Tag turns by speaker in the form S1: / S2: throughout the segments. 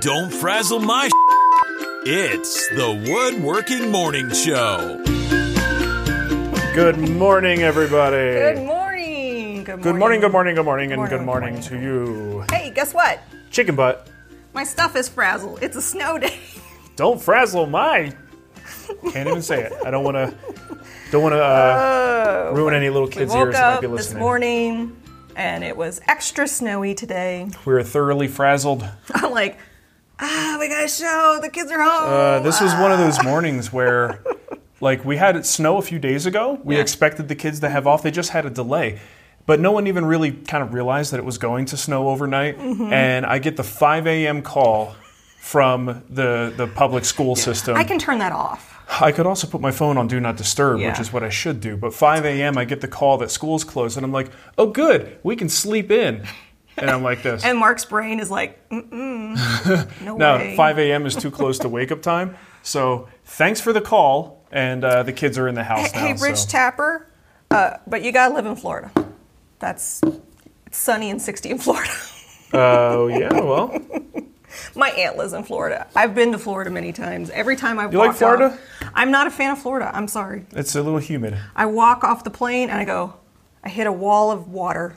S1: Don't frazzle my. It's the Woodworking Morning Show.
S2: Good morning, everybody.
S3: Good morning. Good morning.
S2: Good morning, good morning, good morning, and
S3: Morning,
S2: good
S3: good
S2: morning
S3: morning.
S2: to you.
S3: Hey, guess what?
S2: Chicken butt.
S3: My stuff is frazzled. It's a snow day.
S2: Don't frazzle my. Can't even say it. I don't want to. Don't want to uh, ruin any little
S3: We
S2: kids'
S3: woke
S2: ears that might
S3: up
S2: be
S3: this morning and it was extra snowy today.
S2: We were thoroughly frazzled.
S3: I'm like, ah, we got a show. The kids are home.
S2: Uh, this was one of those mornings where, like, we had it snow a few days ago. We
S3: Yeah.
S2: expected the kids to have off. They just had a delay. But no one even really kind of realized that it was going to snow overnight.
S3: Mm-hmm.
S2: And I get the 5 a.m. call from the, the public school system.
S3: I can turn that off.
S2: I could also put my phone on Do Not Disturb, which is what I should do. But 5 a.m., I get the call that school's closed, and I'm like, oh, good, we can sleep in. And I'm like this.
S3: And Mark's brain is like, mm-mm, no,
S2: no,
S3: way.
S2: 5 a.m. is too close to wake up time. So thanks for the call, and uh, the kids are in the house now.
S3: Hey, Rich
S2: so.
S3: Tapper, uh, but you gotta live in Florida. That's it's sunny and 60 in Florida.
S2: Oh, yeah, well,
S3: My aunt lives in Florida. I've been to Florida many times. Every time I've
S2: You like Florida?
S3: off- I'm not a fan of Florida. I'm sorry.
S2: it's a little humid.
S3: I walk off the plane and I go, I hit a wall of water.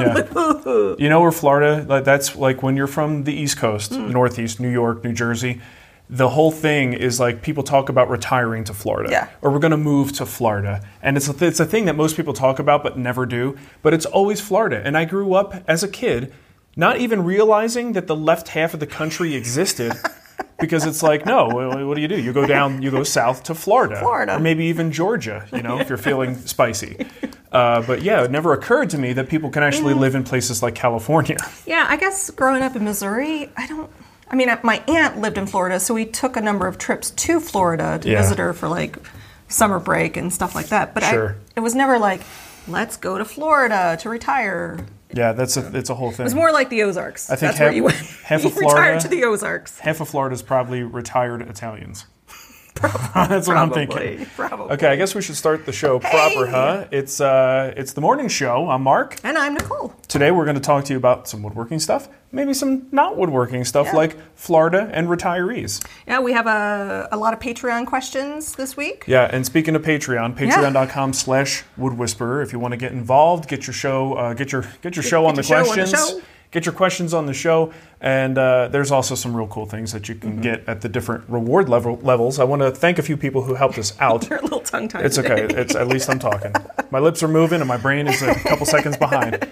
S2: Yeah. you know where Florida, like, that's like when you're from the East Coast,
S3: Hmm.
S2: Northeast, New York, New Jersey, the whole thing is like people talk about retiring to Florida.
S3: Yeah.
S2: Or we're going to move to Florida. And it's a, it's a thing that most people talk about but never do. But it's always Florida. And I grew up as a kid not even realizing that the left half of the country existed. Because it's like, no, what do you do? You go down, you go south to Florida.
S3: Florida.
S2: Or maybe even Georgia, you know, if you're feeling spicy. Uh, but yeah, it never occurred to me that people can actually live in places like California.
S3: Yeah, I guess growing up in Missouri, I don't. I mean, my aunt lived in Florida, so we took a number of trips to Florida to
S2: Yeah.
S3: visit her for like summer break and stuff like that. But
S2: Sure.
S3: I, it was never like, let's go to Florida to retire.
S2: Yeah, that's a it's a whole thing.
S3: It was more like the Ozarks.
S2: I think
S3: That's where
S2: half-
S3: you went.
S2: half of Florida-
S3: retired to the Ozarks.
S2: Half of Florida is probably retired Italians. that's what I'm thinking.
S3: probably.
S2: Okay, I guess we should start the show proper,
S3: Hey!
S2: huh? It's uh, it's the morning show. I'm Mark.
S3: And I'm Nicole.
S2: Today we're going to talk to you about some woodworking stuff, maybe some not woodworking stuff
S3: Yeah.
S2: like Florida and retirees.
S3: Yeah, we have a, a lot of Patreon questions this week.
S2: Yeah, and speaking of Patreon, patreon.com slash woodwhisperer. If you want to get involved, get your show, uh, get your get your show on the
S3: your show on the
S2: questions. Get your questions on the show, and uh, there's also some real cool things that you can
S3: Mm-hmm.
S2: get at the different reward level levels. I want to thank a few people who helped us out.
S3: You're a little tongue tied.
S2: It's okay. It's at least I'm talking. My lips are moving and my brain is a couple seconds behind,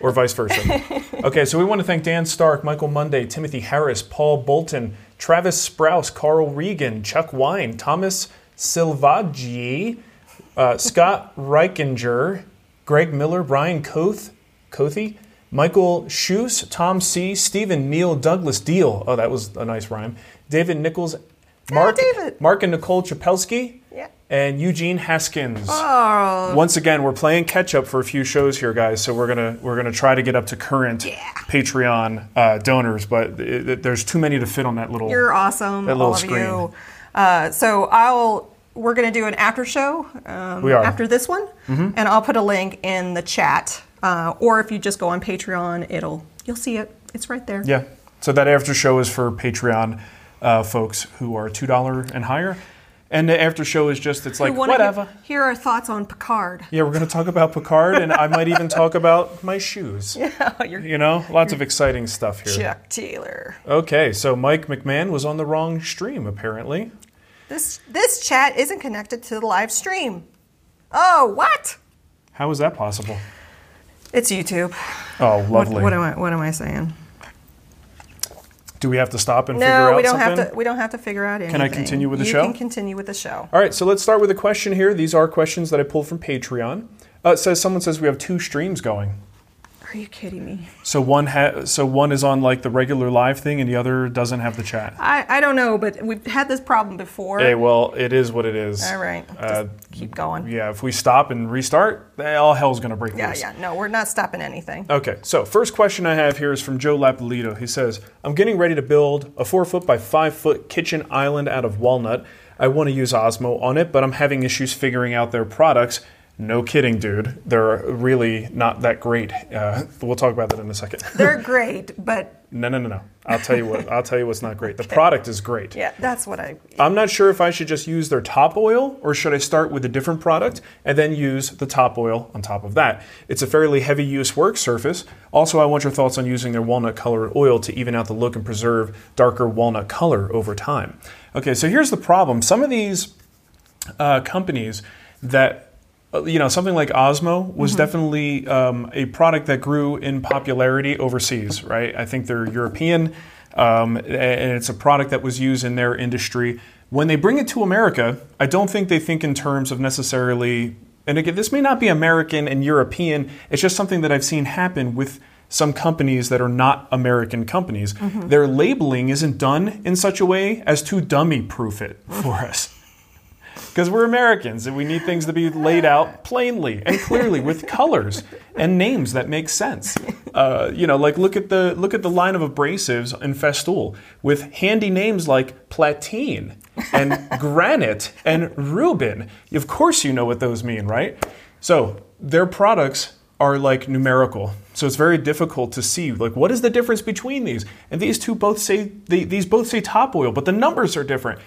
S2: or vice versa. Okay, so we want to thank Dan Stark, Michael Monday, Timothy Harris, Paul Bolton, Travis Sprouse, Carl Regan, Chuck Wine, Thomas Silvaggi, uh, Scott Reichinger, Greg Miller, Brian Koth, Kothy, Michael Schus, Tom C, Stephen Neal, Douglas Deal. Oh, that was a nice rhyme. David Nichols, Mark,
S3: David.
S2: Mark and Nicole Chapelski,
S3: Yeah.
S2: and Eugene Haskins. Oh. Once again, we're playing catch up for a few shows here, guys. So we're gonna we're gonna try to get up to current Patreon uh, donors, but it, it- there's too many to fit on that little.
S3: You're awesome,
S2: That
S3: all
S2: little
S3: of
S2: screen.
S3: you. Uh, so I'll we're gonna do an after show um.
S2: Mm-hmm.
S3: after this one, and I'll put a link in the chat. Uh, or if you just go on Patreon, it'll you'll see it. It's right there.
S2: yeah. So that after show is for Patreon uh, folks who are two dollar and higher, and the after show is just it's like whatever.
S3: Hear, hear our thoughts on Picard.
S2: Yeah, we're gonna talk about Picard, and I might even talk about my shoes.
S3: You're
S2: You know, lots of exciting stuff here.
S3: Chuck Taylor.
S2: Okay, so Mike McMahon was on the wrong stream apparently.
S3: This this chat isn't connected to the live stream. Oh, what?
S2: How is that possible?
S3: It's YouTube.
S2: Oh,
S3: What,
S2: lovely.
S3: what am I what am I saying?
S2: Do we have to stop and figure
S3: No,
S2: out
S3: we don't
S2: something?
S3: have to. We don't have to figure out anything.
S2: Can I continue with the
S3: you
S2: show?
S3: can continue with the show.
S2: All right, so let's start with a question here. These are questions that I pulled from Patreon. Uh, it says someone says we have two streams going.
S3: Are you kidding me?
S2: So one ha- so one is on like the regular live thing, and the other doesn't have the chat.
S3: I, I don't know, but we've had this problem before.
S2: Hey, well, it is what it is.
S3: All right,
S2: Uh,
S3: keep going.
S2: yeah, if we stop and restart, eh, all hell's gonna break
S3: Yeah,
S2: loose.
S3: yeah. No, we're not stopping anything.
S2: Okay, so first question I have here is from Joe Lapolito. He says, I'm getting ready to build a four foot by five foot kitchen island out of walnut. I want to use Osmo on it, but I'm having issues figuring out their products. No kidding, dude. They're really not that great. Uh, we'll talk about that in a second.
S3: They're great, but
S2: no, no, no, no. I'll tell you what. I'll tell you what's not great. The product is great.
S3: yeah, that's what I.
S2: I'm not sure if I should just use their top oil or should I start with a different product and then use the top oil on top of that. It's a fairly heavy use work surface. Also, I want your thoughts on using their walnut colored oil to even out the look and preserve darker walnut color over time. Okay, so here's the problem. Some of these uh, companies that you know, something like Osmo was definitely um, a product that grew in popularity overseas, right? I think they're European, um, and it's a product that was used in their industry. When they bring it to America, I don't think they think in terms of necessarily, and again, this may not be American and European, it's just something that I've seen happen with some companies that are not American companies. Their labeling isn't done in such a way as to dummy proof it for us because we're Americans and we need things to be laid out plainly and clearly with colors and names that make sense. Uh, you know, like look at the look at the line of abrasives in Festool with handy names like Platin and Granat and Rubin. Of course, you know what those mean, right? So their products are like numerical. So it's very difficult to see like what is the difference between these. And these two both say they, these both say top oil, but the numbers are different.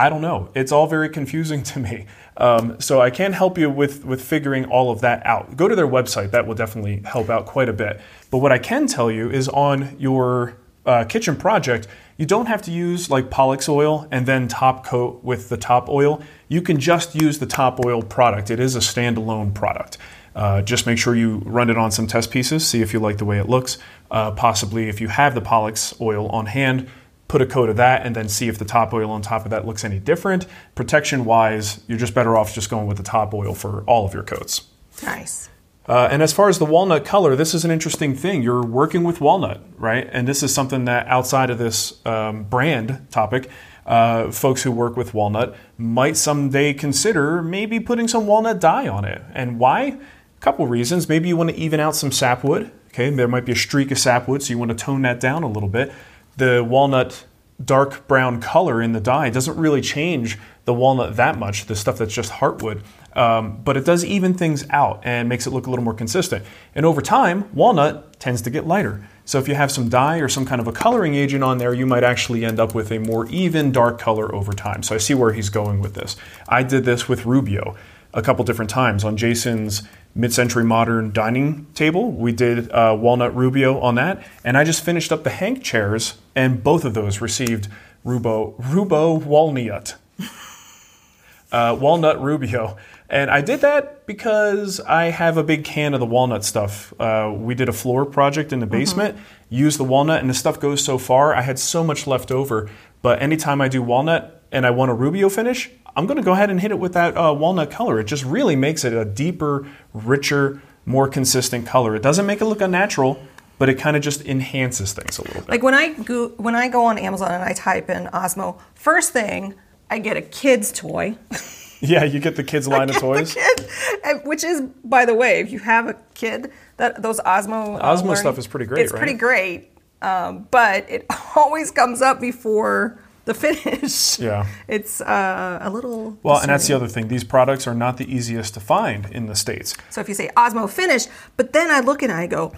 S2: I don't know. It's all very confusing to me. Um, so I can't help you with, with figuring all of that out. Go to their website. That will definitely help out quite a bit. But what I can tell you is on your uh, kitchen project, you don't have to use like Polyx oil and then top coat with the top oil. You can just use the top oil product. It is a standalone product. Uh, just make sure you run it on some test pieces, see if you like the way it looks. Uh, possibly, if you have the Polyx oil on hand, put a coat of that and then see if the top oil on top of that looks any different. Protection wise, you're just better off just going with the top oil for all of your coats.
S3: Nice.
S2: Uh, and as far as the walnut color, this is an interesting thing. You're working with walnut, right? And this is something that outside of this um, brand topic, uh, folks who work with walnut might someday consider maybe putting some walnut dye on it. And why? A couple reasons. Maybe you want to even out some sapwood. Okay, there might be a streak of sapwood, so you want to tone that down a little bit. The walnut dark brown color in the dye doesn't really change the walnut that much, the stuff that's just heartwood. Um, but it does even things out and makes it look a little more consistent. And over time, walnut tends to get lighter. So if you have some dye or some kind of a coloring agent on there, you might actually end up with a more even dark color over time. So I see where he's going with this. I did this with Rubio a couple different times on Jason's mid-century modern dining table. We did uh, walnut Rubio on that, and I just finished up the Hank chairs, and both of those received Rubo Rubo Walnut uh, walnut Rubio. And I did that because I have a big can of the walnut stuff. Uh, we did a floor project in the basement, used the walnut, and the stuff goes so far. I had so much left over. But anytime I do walnut and I want a Rubio finish, I'm going to go ahead and hit it with that uh, walnut color. It just really makes it a deeper, richer, more consistent color. It doesn't make it look unnatural, but it kind of just enhances things a little bit.
S3: Like when I go when I go on Amazon and I type in Osmo, first thing I get a kid's toy.
S2: yeah, you get the kids' line of
S3: The
S2: toys.
S3: kid, which is, by the way, if you have a kid, that those Osmo uh,
S2: Osmo
S3: learning-
S2: stuff is pretty great,
S3: It's
S2: right?
S3: pretty great, um, but it always comes up before the finish.
S2: Yeah.
S3: it's uh, a little.
S2: Well, and that's the other thing. These products are not the easiest to find in the States.
S3: So if you say Osmo finish, but then I look and I go,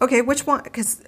S3: okay, which one? Because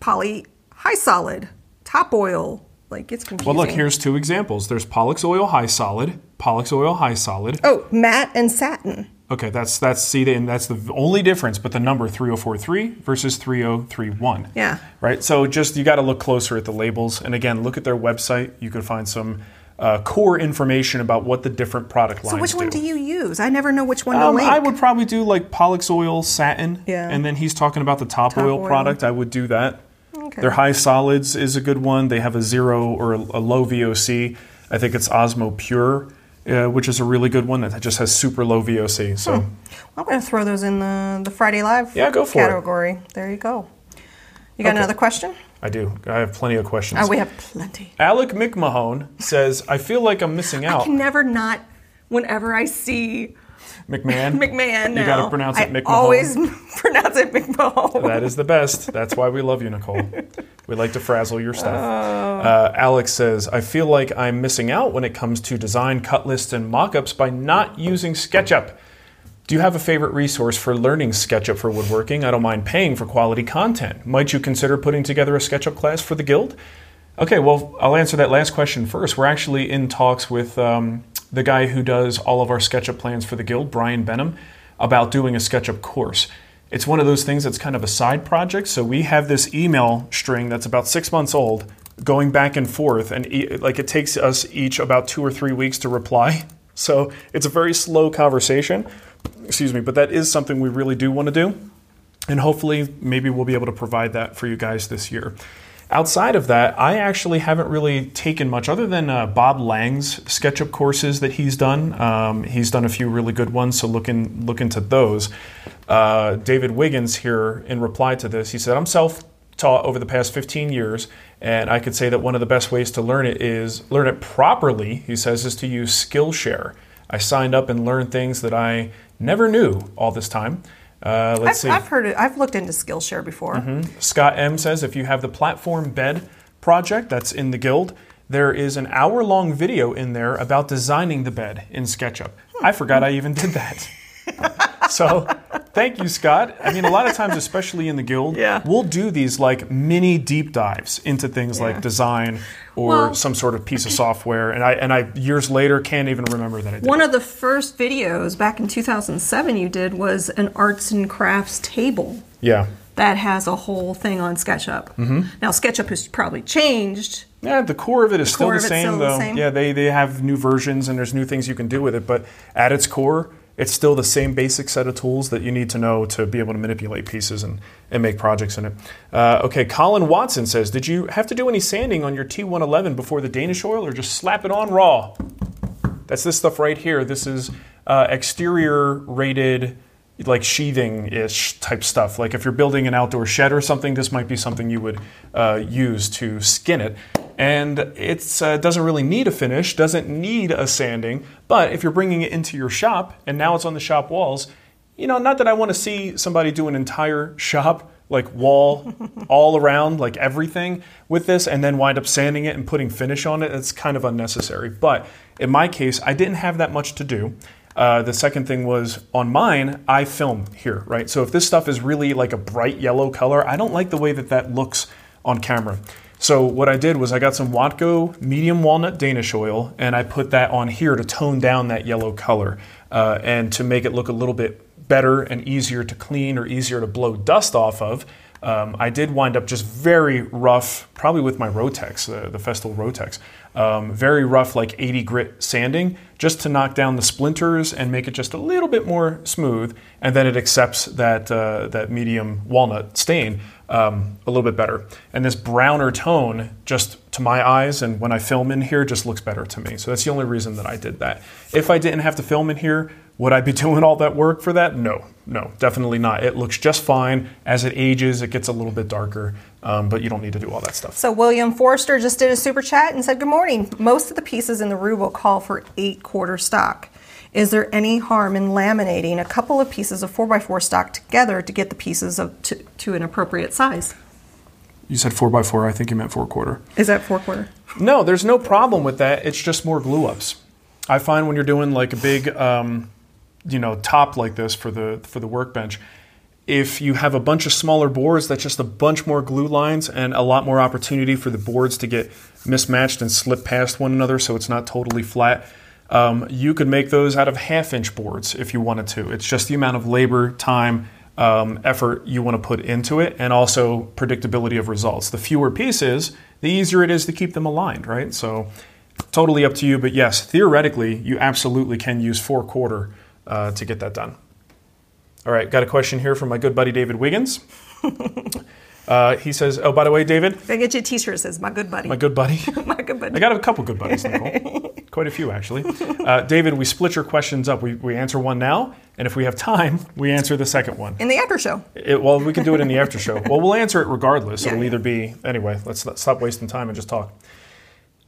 S3: poly high solid, top oil, like it's confusing.
S2: Well, look, here's two examples. There's Polyx Oil High Solid, Polyx Oil High Solid.
S3: Oh, matte and satin.
S2: Okay, that's that's see, and that's the only difference. But the number 3043 versus 3031.
S3: Yeah.
S2: Right. So just you got to look closer at the labels, and again, look at their website. You can find some uh, core information about what the different product lines
S3: So which one
S2: do.
S3: do you use? I never know which one to
S2: Um,
S3: link.
S2: I would probably do like Polyx Oil Satin,
S3: Yeah.
S2: and then he's talking about the top,
S3: Top
S2: oil,
S3: oil.
S2: product. I would do that.
S3: Okay.
S2: Their high solids is a good one. They have a zero or a, a low VOC. I think it's Osmo Pure, uh, which is a really good one that just has super low VOC. So
S3: Well, I'm going to throw those in the, the Friday Live
S2: Yeah, go for it.
S3: category. There you go. You got
S2: Okay.
S3: another question?
S2: I do. I have plenty of questions.
S3: Oh, we have plenty.
S2: Alec McMahon says, "I feel like I'm missing out.
S3: I can never not, whenever I see
S2: McMahon.
S3: McMahon
S2: You got to pronounce it
S3: I
S2: McMahon.
S3: always pronounce it McMahon.
S2: That is the best. That's why we love you, Nicole. We like to frazzle your stuff. Uh, Alex says, I feel like I'm missing out when it comes to design, cut lists, and mock ups by not using SketchUp. Do you have a favorite resource for learning SketchUp for woodworking? I don't mind paying for quality content. Might you consider putting together a SketchUp class for the Guild? Okay, well, I'll answer that last question first. We're actually in talks with um, the guy who does all of our SketchUp plans for the Guild, Brian Benham, about doing a SketchUp course. It's one of those things that's kind of a side project. So we have this email string that's about six months old, going back and forth, and e- like it takes us each about two or three weeks to reply. So it's a very slow conversation. Excuse me, but that is something we really do want to do, and hopefully, maybe we'll be able to provide that for you guys this year. Outside of that, I actually haven't really taken much other than uh, Bob Lang's SketchUp courses that he's done. Um, he's done a few really good ones, so look, in, look into those. Uh, David Wiggins here, in reply to this, he said, I'm self taught over the past 15 years, and I could say that one of the best ways to learn it is learn it properly, he says, is to use Skillshare. I signed up and learned things that I never knew all this time. Uh, let's
S3: I've,
S2: see.
S3: I've heard it. I've looked into Skillshare before.
S2: Scott M says if you have the platform bed project that's in the guild, there is an hour long video in there about designing the bed in SketchUp. I forgot I even did that. so thank you, Scott. I mean, a lot of times, especially in the guild,
S3: Yeah.
S2: we'll do these like mini deep dives into things
S3: Yeah.
S2: like design or
S3: Well-
S2: some sort of piece of software. And I and I years later can't even remember that I did.
S3: One of the first videos back in 2007 you did was an arts and crafts table
S2: yeah.
S3: that has a whole thing on SketchUp.
S2: Mm-hmm.
S3: Now SketchUp has probably changed.
S2: Yeah, the core of it is still the same,
S3: still the
S2: though.
S3: same?
S2: Yeah, they, they have new versions and there's new things you can do with it, but at its core, it's still the same basic set of tools that you need to know to be able to manipulate pieces and, and make projects in it. Uh, okay, Colin Watson says Did you have to do any sanding on your T1-11 before the Danish oil or just slap it on raw? That's this stuff right here. This is uh, exterior rated, like sheathing ish type stuff. Like if you're building an outdoor shed or something, this might be something you would uh, use to skin it. And it uh, doesn't really need a finish, doesn't need a sanding. But if you're bringing it into your shop and now it's on the shop walls, you know, not that I want to see somebody do an entire shop like wall all around, like everything with this, and then wind up sanding it and putting finish on it. It's kind of unnecessary. But in my case, I didn't have that much to do. Uh, the second thing was on mine, I film here, right? So if this stuff is really like a bright yellow color, I don't like the way that that looks on camera. So what I did was I got some Watco medium walnut Danish oil and I put that on here to tone down that yellow color uh, and to make it look a little bit better and easier to clean or easier to blow dust off of. Um, I did wind up just very rough, probably with my Rotex, uh, the Festool Rotex, um, very rough, like 80 grit sanding, just to knock down the splinters and make it just a little bit more smooth. And then it accepts that uh, that medium walnut stain um, a little bit better. And this browner tone, just to my eyes, and when I film in here, just looks better to me. So that's the only reason that I did that. If I didn't have to film in here, would I be doing all that work for that? No, no, definitely not. It looks just fine. As it ages, it gets a little bit darker, um, but you don't need to do all that stuff.
S3: So William Forster just did a super chat and said, "Good morning. Most of the pieces in the will call for eight quarter stock. Is there any harm in laminating a couple of pieces of 4x4 stock together to get the pieces of to, to an appropriate size?
S2: You said four by four. I think you meant four quarter.
S3: Is that four quarter?
S2: No, there's no problem with that. It's just more glue ups. I find when you're doing like a big, um, you know, top like this for the for the workbench, if you have a bunch of smaller boards, that's just a bunch more glue lines and a lot more opportunity for the boards to get mismatched and slip past one another, so it's not totally flat. Um, you could make those out of half-inch boards if you wanted to. It's just the amount of labor, time, um, effort you want to put into it, and also predictability of results. The fewer pieces, the easier it is to keep them aligned, right? So, totally up to you. But yes, theoretically, you absolutely can use four quarter uh, to get that done. All right, got a question here from my good buddy David Wiggins. Uh, he says, "Oh, by the way, David,
S3: I get you a T-shirt that says "My good buddy,"
S2: my good buddy."
S3: my good buddy.
S2: I got a couple good buddies, Nicole. Quite a few, actually. Uh, David, we split your questions up. We, we answer one now, and if we have time, we answer the second one.
S3: in the after show.
S2: It, well, we can do it in the after show. Well, we'll answer it regardless.
S3: Yeah,
S2: It'll
S3: yeah.
S2: either be anyway. Let's not, stop wasting time and just talk.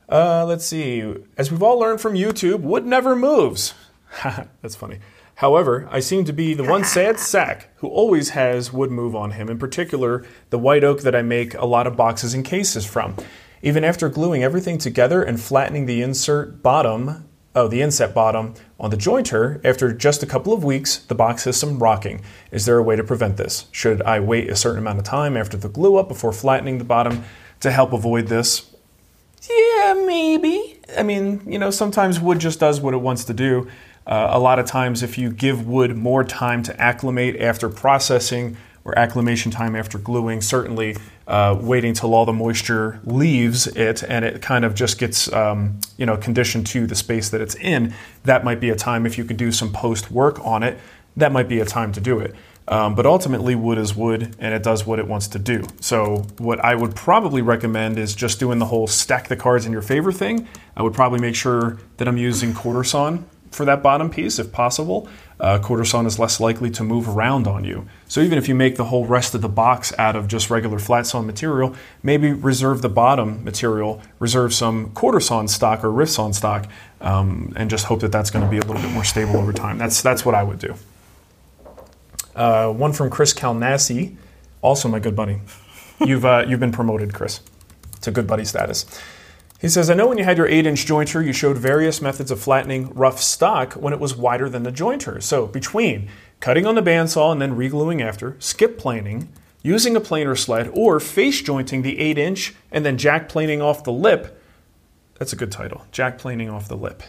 S2: Uh, let's see. As we've all learned from YouTube, wood never moves. That's funny. However, I seem to be the one sad sack who always has wood move on him. In particular, the white oak that I make a lot of boxes and cases from. Even after gluing everything together and flattening the insert bottom, oh, the inset bottom on the jointer, after just a couple of weeks, the box has some rocking. Is there a way to prevent this? Should I wait a certain amount of time after the glue up before flattening the bottom to help avoid this? Yeah, maybe. I mean, you know, sometimes wood just does what it wants to do. Uh, a lot of times, if you give wood more time to acclimate after processing or acclimation time after gluing, certainly uh, waiting till all the moisture leaves it and it kind of just gets um, you know conditioned to the space that it's in, that might be a time if you could do some post work on it. That might be a time to do it. Um, but ultimately, wood is wood and it does what it wants to do. So, what I would probably recommend is just doing the whole stack the cards in your favor thing. I would probably make sure that I'm using quarter sawn for that bottom piece if possible. Uh, quarter sawn is less likely to move around on you. So, even if you make the whole rest of the box out of just regular flat sawn material, maybe reserve the bottom material, reserve some quarter sawn stock or rift sawn stock, um, and just hope that that's going to be a little bit more stable over time. That's, that's what I would do. Uh, one from Chris Calnassi, also my good buddy. You've, uh, you've been promoted, Chris, to good buddy status. He says, I know when you had your 8 inch jointer, you showed various methods of flattening rough stock when it was wider than the jointer. So, between cutting on the bandsaw and then regluing after, skip planing, using a planer sled, or face jointing the 8 inch and then jack planing off the lip. That's a good title. Jack planing off the lip.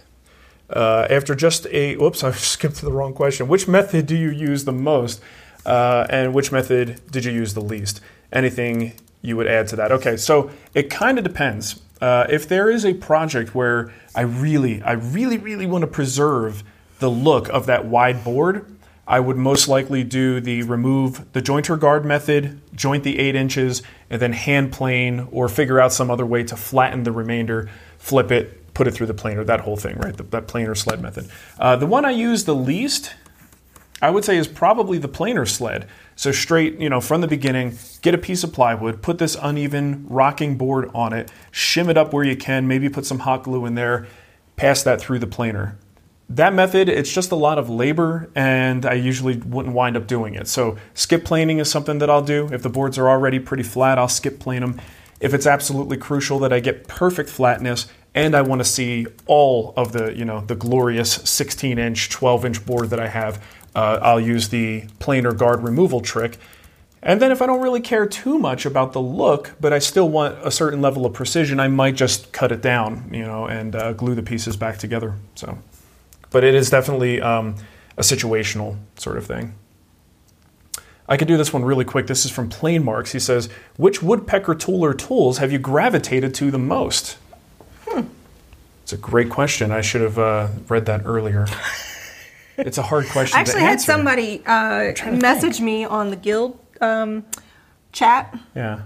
S2: Uh, after just a, whoops, I skipped to the wrong question. Which method do you use the most? Uh, and which method did you use the least? Anything you would add to that? Okay, so it kind of depends. Uh, if there is a project where I really, I really, really want to preserve the look of that wide board, I would most likely do the remove the jointer guard method, joint the eight inches, and then hand plane or figure out some other way to flatten the remainder, flip it, put it through the planer, that whole thing, right? The, that planer sled method. Uh, the one I use the least, I would say, is probably the planer sled. So straight, you know, from the beginning, get a piece of plywood, put this uneven rocking board on it, shim it up where you can, maybe put some hot glue in there, pass that through the planer. That method, it's just a lot of labor, and I usually wouldn't wind up doing it. So skip planing is something that I'll do. If the boards are already pretty flat, I'll skip plane them. If it's absolutely crucial that I get perfect flatness, and I want to see all of the you know the glorious 16 inch, 12 inch board that I have. Uh, I'll use the planer guard removal trick. And then if I don't really care too much about the look, but I still want a certain level of precision, I might just cut it down, you know, and uh, glue the pieces back together. So, but it is definitely um, a situational sort of thing. I could do this one really quick. This is from Plain Marks. He says, "Which woodpecker tool or tools have you gravitated to the most?" Hmm. It's a great question. I should have uh, read that earlier. it's a hard question.
S3: I actually had somebody uh, message me on the guild um, chat
S2: Yeah.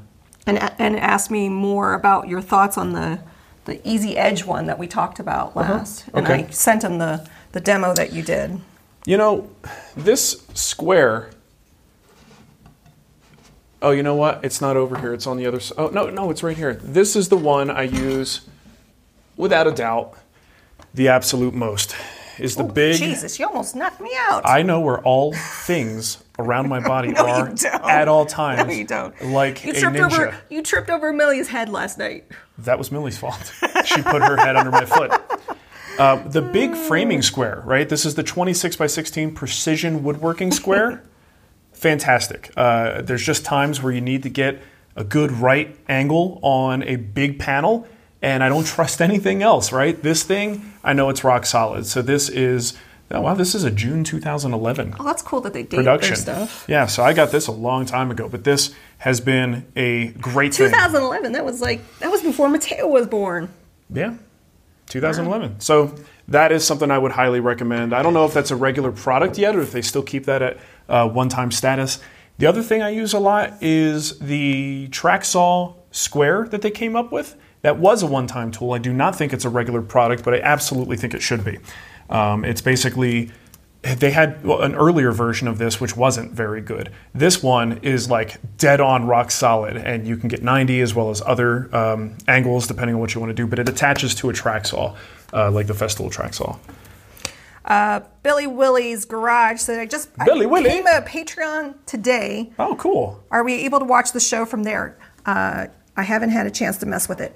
S3: and and ask me more about your thoughts on the the easy edge one that we talked about last. And
S2: Uh-huh. Okay.
S3: I sent him the the demo that you did.
S2: You know, this square. Oh, you know what? It's not over here. It's on the other side. Oh, no, no, it's right here. This is the one I use, without a doubt, the absolute most. Is the big.
S3: Jesus, you almost knocked me out.
S2: I know where all things around my body
S3: No, you
S2: are
S3: don't.
S2: at all times.
S3: No, you don't.
S2: Like
S3: you
S2: a
S3: tripped
S2: ninja.
S3: over you tripped over Millie's head last night.
S2: That was Millie's fault. she put her head under my foot. Uh, the big framing square, right? This is the 26 by 16 precision woodworking square. Fantastic. Uh, there's just times where you need to get a good right angle on a big panel, and I don't trust anything else, right? This thing, I know it's rock solid. So this is, oh, wow, this is a June 2011
S3: Oh, that's cool that they date
S2: production.
S3: stuff.
S2: Yeah, so I got this a long time ago, but this has been a great thing.
S3: 2011. That was like that was before Mateo was born.
S2: Yeah, 2011. So that is something I would highly recommend. I don't know if that's a regular product yet or if they still keep that at uh, one time status. The other thing I use a lot is the Track Saw Square that they came up with. That was a one time tool. I do not think it's a regular product, but I absolutely think it should be. Um, it's basically they had well, an earlier version of this which wasn't very good this one is like dead on rock solid and you can get 90 as well as other um, angles depending on what you want to do but it attaches to a track saw uh, like the Festool track saw
S3: Billy Willie's garage said, "I just
S2: Billy
S3: I
S2: Willie?
S3: became a Patreon today.
S2: oh cool
S3: Are we able to watch the show from there? Uh, I haven't had a chance to mess with it.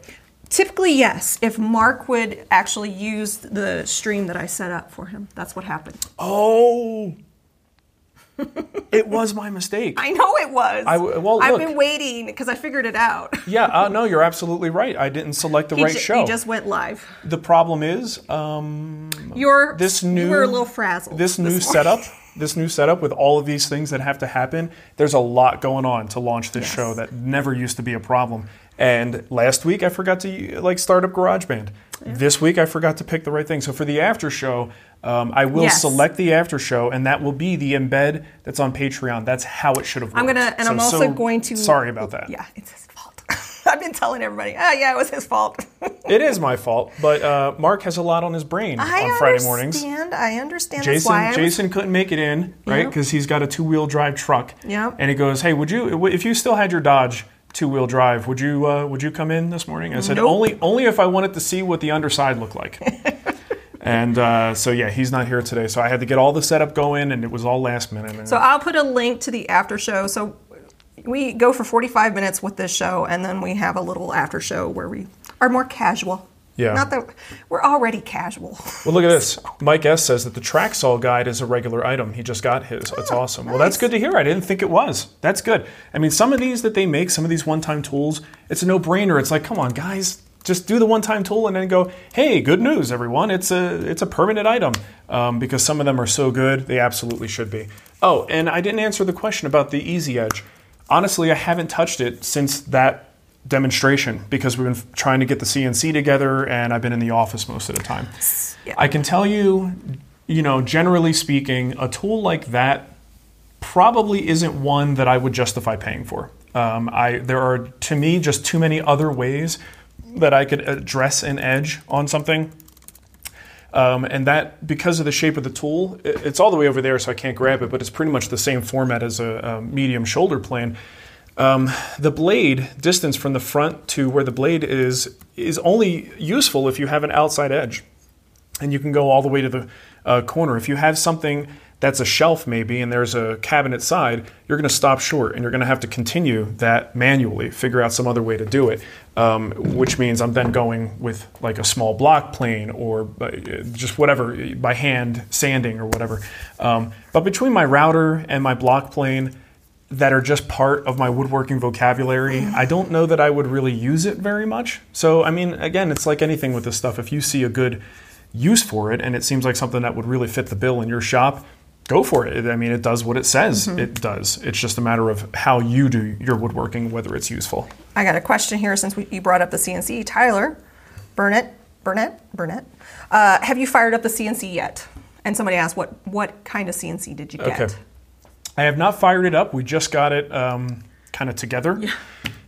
S3: Typically, yes. If Mark would actually use the stream that I set up for him, that's what happened.
S2: Oh, it was my mistake.
S3: I know it was.
S2: I well,
S3: I've
S2: look.
S3: been waiting because I figured it out.
S2: Yeah, uh, no, you're absolutely right. I didn't select the
S3: He
S2: right
S3: ju-
S2: show.
S3: He just went live.
S2: the problem is, um,
S3: You're
S2: this
S3: you
S2: new
S3: were a little frazzled.
S2: This new
S3: morning.
S2: setup, this new setup with all of these things that have to happen. There's a lot going on to launch this
S3: Yes.
S2: show that never used to be a problem. And last week I forgot to like start up GarageBand. This week I forgot to pick the right thing. So for the after show, um, I will
S3: Yes.
S2: select the after show, and that will be the embed that's on Patreon. That's how it should have worked.
S3: I'm gonna, and
S2: So-
S3: I'm also
S2: so
S3: going to.
S2: Sorry about that.
S3: Yeah, it's. I've been telling everybody. Oh yeah, it was his fault.
S2: It is my fault, but uh, Mark has a lot on his brain
S3: I
S2: on Friday mornings.
S3: I understand. I understand.
S2: Jason
S3: I was-
S2: Jason couldn't make it in, right?
S3: Yep.
S2: Because he's got a two wheel drive truck.
S3: Yep.
S2: And he goes, "Hey, would you if you still had your Dodge two wheel drive, would you uh, would you come in this morning?" I said,
S3: Nope.
S2: "Only only if I wanted to see what the underside looked like." and uh, so yeah, he's not here today, so I had to get all the setup going, and it was all last minute.
S3: So I'll put a link to the after show. So we go for 45 minutes with this show, and then we have a little after show where we are more casual.
S2: Yeah.
S3: Not that we're already casual.
S2: Well, look at this. Mike S says that the track saw guide is a regular item. He just got his. That's
S3: Oh,
S2: awesome. Well, that's good to hear. I didn't think it was. That's good. I mean, some of these that they make, some of these one-time tools, it's a no-brainer. It's like, come on, guys, just do the one-time tool and then go, hey, good news, everyone. It's a it's a permanent item um, because some of them are so good, they absolutely should be. Oh, and I didn't answer the question about the Easy Edge. Honestly, I haven't touched it since that demonstration because we've been trying to get the CNC together and I've been in the office most of the time.
S3: Yeah.
S2: I can tell you, you know, generally speaking, a tool like that probably isn't one that I would justify paying for. Um, I there are to me just too many other ways that I could address an edge on something. Um, and that, because of the shape of the tool, it's all the way over there, so I can't grab it, but it's pretty much the same format as a, a medium shoulder plane. Um, the blade distance from the front to where the blade is is only useful if you have an outside edge and you can go all the way to the uh, corner. If you have something that's a shelf maybe and there's a cabinet side, you're going to stop short and you're going to have to continue that manually, figure out some other way to do it. Um, which means I'm then going with like a small block plane or uh, just whatever by hand sanding or whatever. Um, but between my router and my block plane, that are just part of my woodworking vocabulary. I don't know that I would really use it very much. So, I mean, again, it's like anything with this stuff. If you see a good use for it and it seems like something that would really fit the bill in your shop, go for it. I mean, it does what it says it does. It's just a matter of how you do your woodworking, whether it's useful.
S3: I got a question here since we, you brought up the CNC. Tyler, Burnett, Burnett, Burnett, uh, have you fired up the CNC yet? And somebody asked, what what kind of CNC did you get?
S2: Okay. I have not fired it up. We just got it um, kind of together.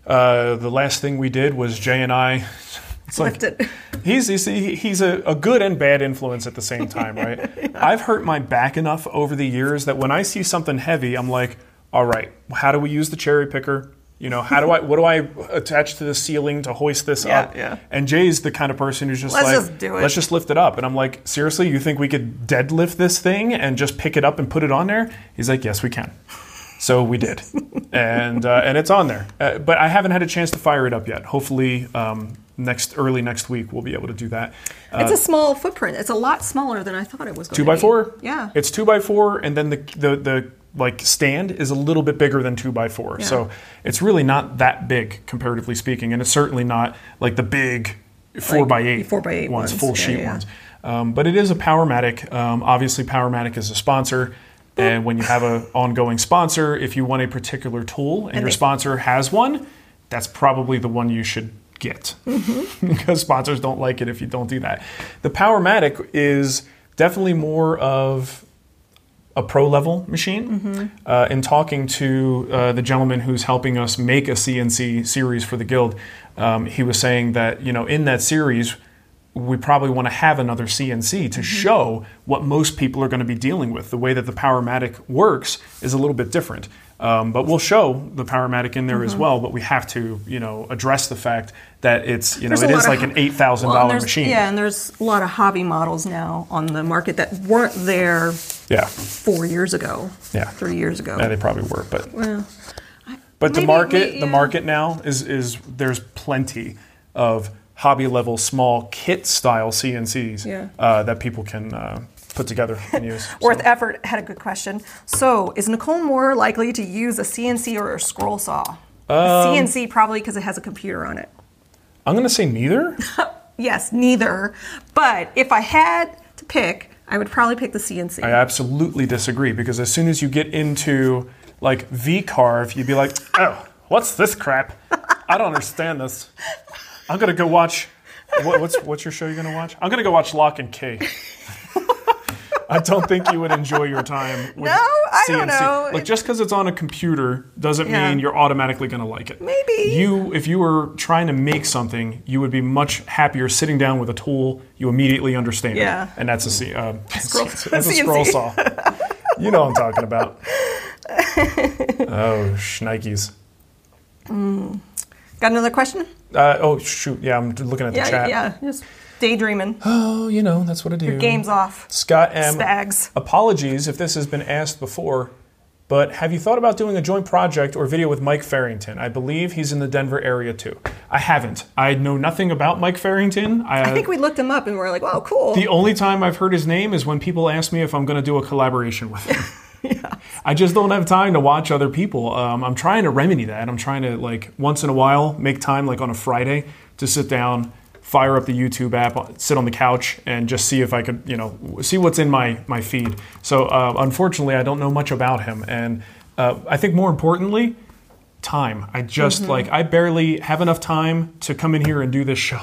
S2: Uh, the last thing we did was Jay and I. It's like. He's he's, he's a, a good and bad influence at the same time, right? I've hurt my back enough over the years that when I see something heavy, I'm like, all right, how do we use the cherry picker? You know, how do I what do I attach to the ceiling to hoist this
S3: Yeah,
S2: up?
S3: yeah.
S2: And Jay's the kind of person who's just
S3: Let's
S2: like,
S3: just do it.
S2: let's just lift it up. And I'm like, seriously, you think we could deadlift this thing and just pick it up and put it on there? He's like, yes, we can. So we did, and uh, and it's on there. Uh, but I haven't had a chance to fire it up yet. Hopefully, um, next early next week we'll be able to do that. Uh,
S3: It's a small footprint. It's a lot smaller than I thought it was going
S2: two
S3: to
S2: by
S3: be.
S2: four.
S3: Yeah.
S2: it's two by four, and then the the the like stand is a little bit bigger than two by four.
S3: Yeah.
S2: So it's really not that big comparatively speaking, and it's certainly not like the big four
S3: Like
S2: by eight
S3: four by eight
S2: ones,
S3: ones.
S2: full
S3: Yeah,
S2: sheet
S3: yeah.
S2: ones. Um, but it is a Powermatic. Um, obviously, Powermatic is a sponsor. And when you have an ongoing sponsor, if you want a particular tool and, your
S3: they-
S2: sponsor has one, that's probably the one you should get
S3: Mm-hmm.
S2: because sponsors don't like it if you don't do that. The Powermatic is definitely more of a pro level machine. Uh, in talking to uh, the gentleman who's helping us make a CNC series for the guild, um, he was saying that you know in that series we probably want to have another CNC to show what most people are going to be dealing with. The way that the Powermatic works is a little bit different. Um, but we'll show the Powermatic in there as well. But we have to, you know, address the fact that it's, you know, it is like
S3: of-
S2: an eight thousand
S3: Well, and
S2: dollar machine.
S3: Yeah, and there's a lot of hobby models now on the market that weren't there
S2: yeah,
S3: four years ago.
S2: Yeah.
S3: Three years ago.
S2: Yeah, they probably were, but
S3: well,
S2: But the
S3: Maybe-
S2: market, the market now is is there's plenty of hobby level, small kit style CNCs
S3: Yeah.
S2: uh, that people can uh, put together and use.
S3: Worth
S2: So-
S3: effort had a good question. So, is Nicole more likely to use a CNC or a scroll saw?
S2: Um,
S3: CNC probably because it has a computer on it.
S2: I'm going to say neither.
S3: Yes, neither. But if I had to pick, I would probably pick the CNC.
S2: I absolutely disagree because as soon as you get into like VCarve, you'd be like, oh, what's this crap? I don't understand this. I'm gonna go watch. What, what's what's your show you're gonna watch? I'm gonna go watch Locke and Key. I don't think you would enjoy your time with
S3: No, I don't
S2: CNC.
S3: know.
S2: Like just because it's on a computer doesn't
S3: Yeah.
S2: mean you're automatically gonna like it.
S3: Maybe.
S2: you, if you were trying to make something, you would be much happier sitting down with a tool you immediately understand.
S3: Yeah.
S2: and that's a C. Uh,
S3: Scroll-
S2: that's a scroll saw. You know what I'm talking about. oh, shnikes.
S3: Got another question?
S2: Uh, oh, shoot. Yeah, I'm looking at the
S3: Yeah,
S2: chat.
S3: yeah. Just daydreaming.
S2: Oh, you know, that's what I do.
S3: Your game's off.
S2: Scott M.
S3: Spags.
S2: Apologies if this has been asked before, but have you thought about doing a joint project or video with Mike Farrington? I believe he's in the Denver area too. I haven't. I know nothing about Mike Farrington. I,
S3: I think we looked him up and we're like, wow, cool.
S2: The only time I've heard his name is when people ask me if I'm going to do a collaboration with him. yeah. I just don't have time to watch other people. Um, I'm trying to remedy that. I'm trying to like once in a while make time, like on a Friday, to sit down, fire up the YouTube app, sit on the couch, and just see if I could, you know, see what's in my my feed. So uh, unfortunately, I don't know much about him, and uh, I think more importantly, time. I just
S3: Mm-hmm.
S2: like I barely have enough time to come in here and do this show.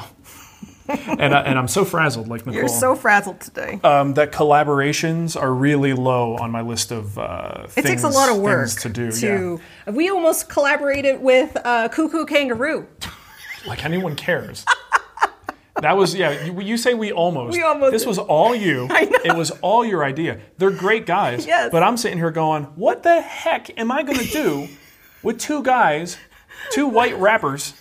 S2: and, I, and I'm so frazzled, like Nicole
S3: You're so frazzled today.
S2: um, that collaborations are really low on my list of uh,
S3: it
S2: things,
S3: takes a lot of work
S2: to do.
S3: to- We almost collaborated with uh, Koo Koo
S2: Kangaroo. Like anyone cares. that was yeah. You, you say we almost.
S3: We almost
S2: This
S3: did.
S2: was all you.
S3: I know.
S2: It was all your idea. They're great guys.
S3: Yes.
S2: But I'm sitting here going, what the heck am I going to do with two guys, two white rappers?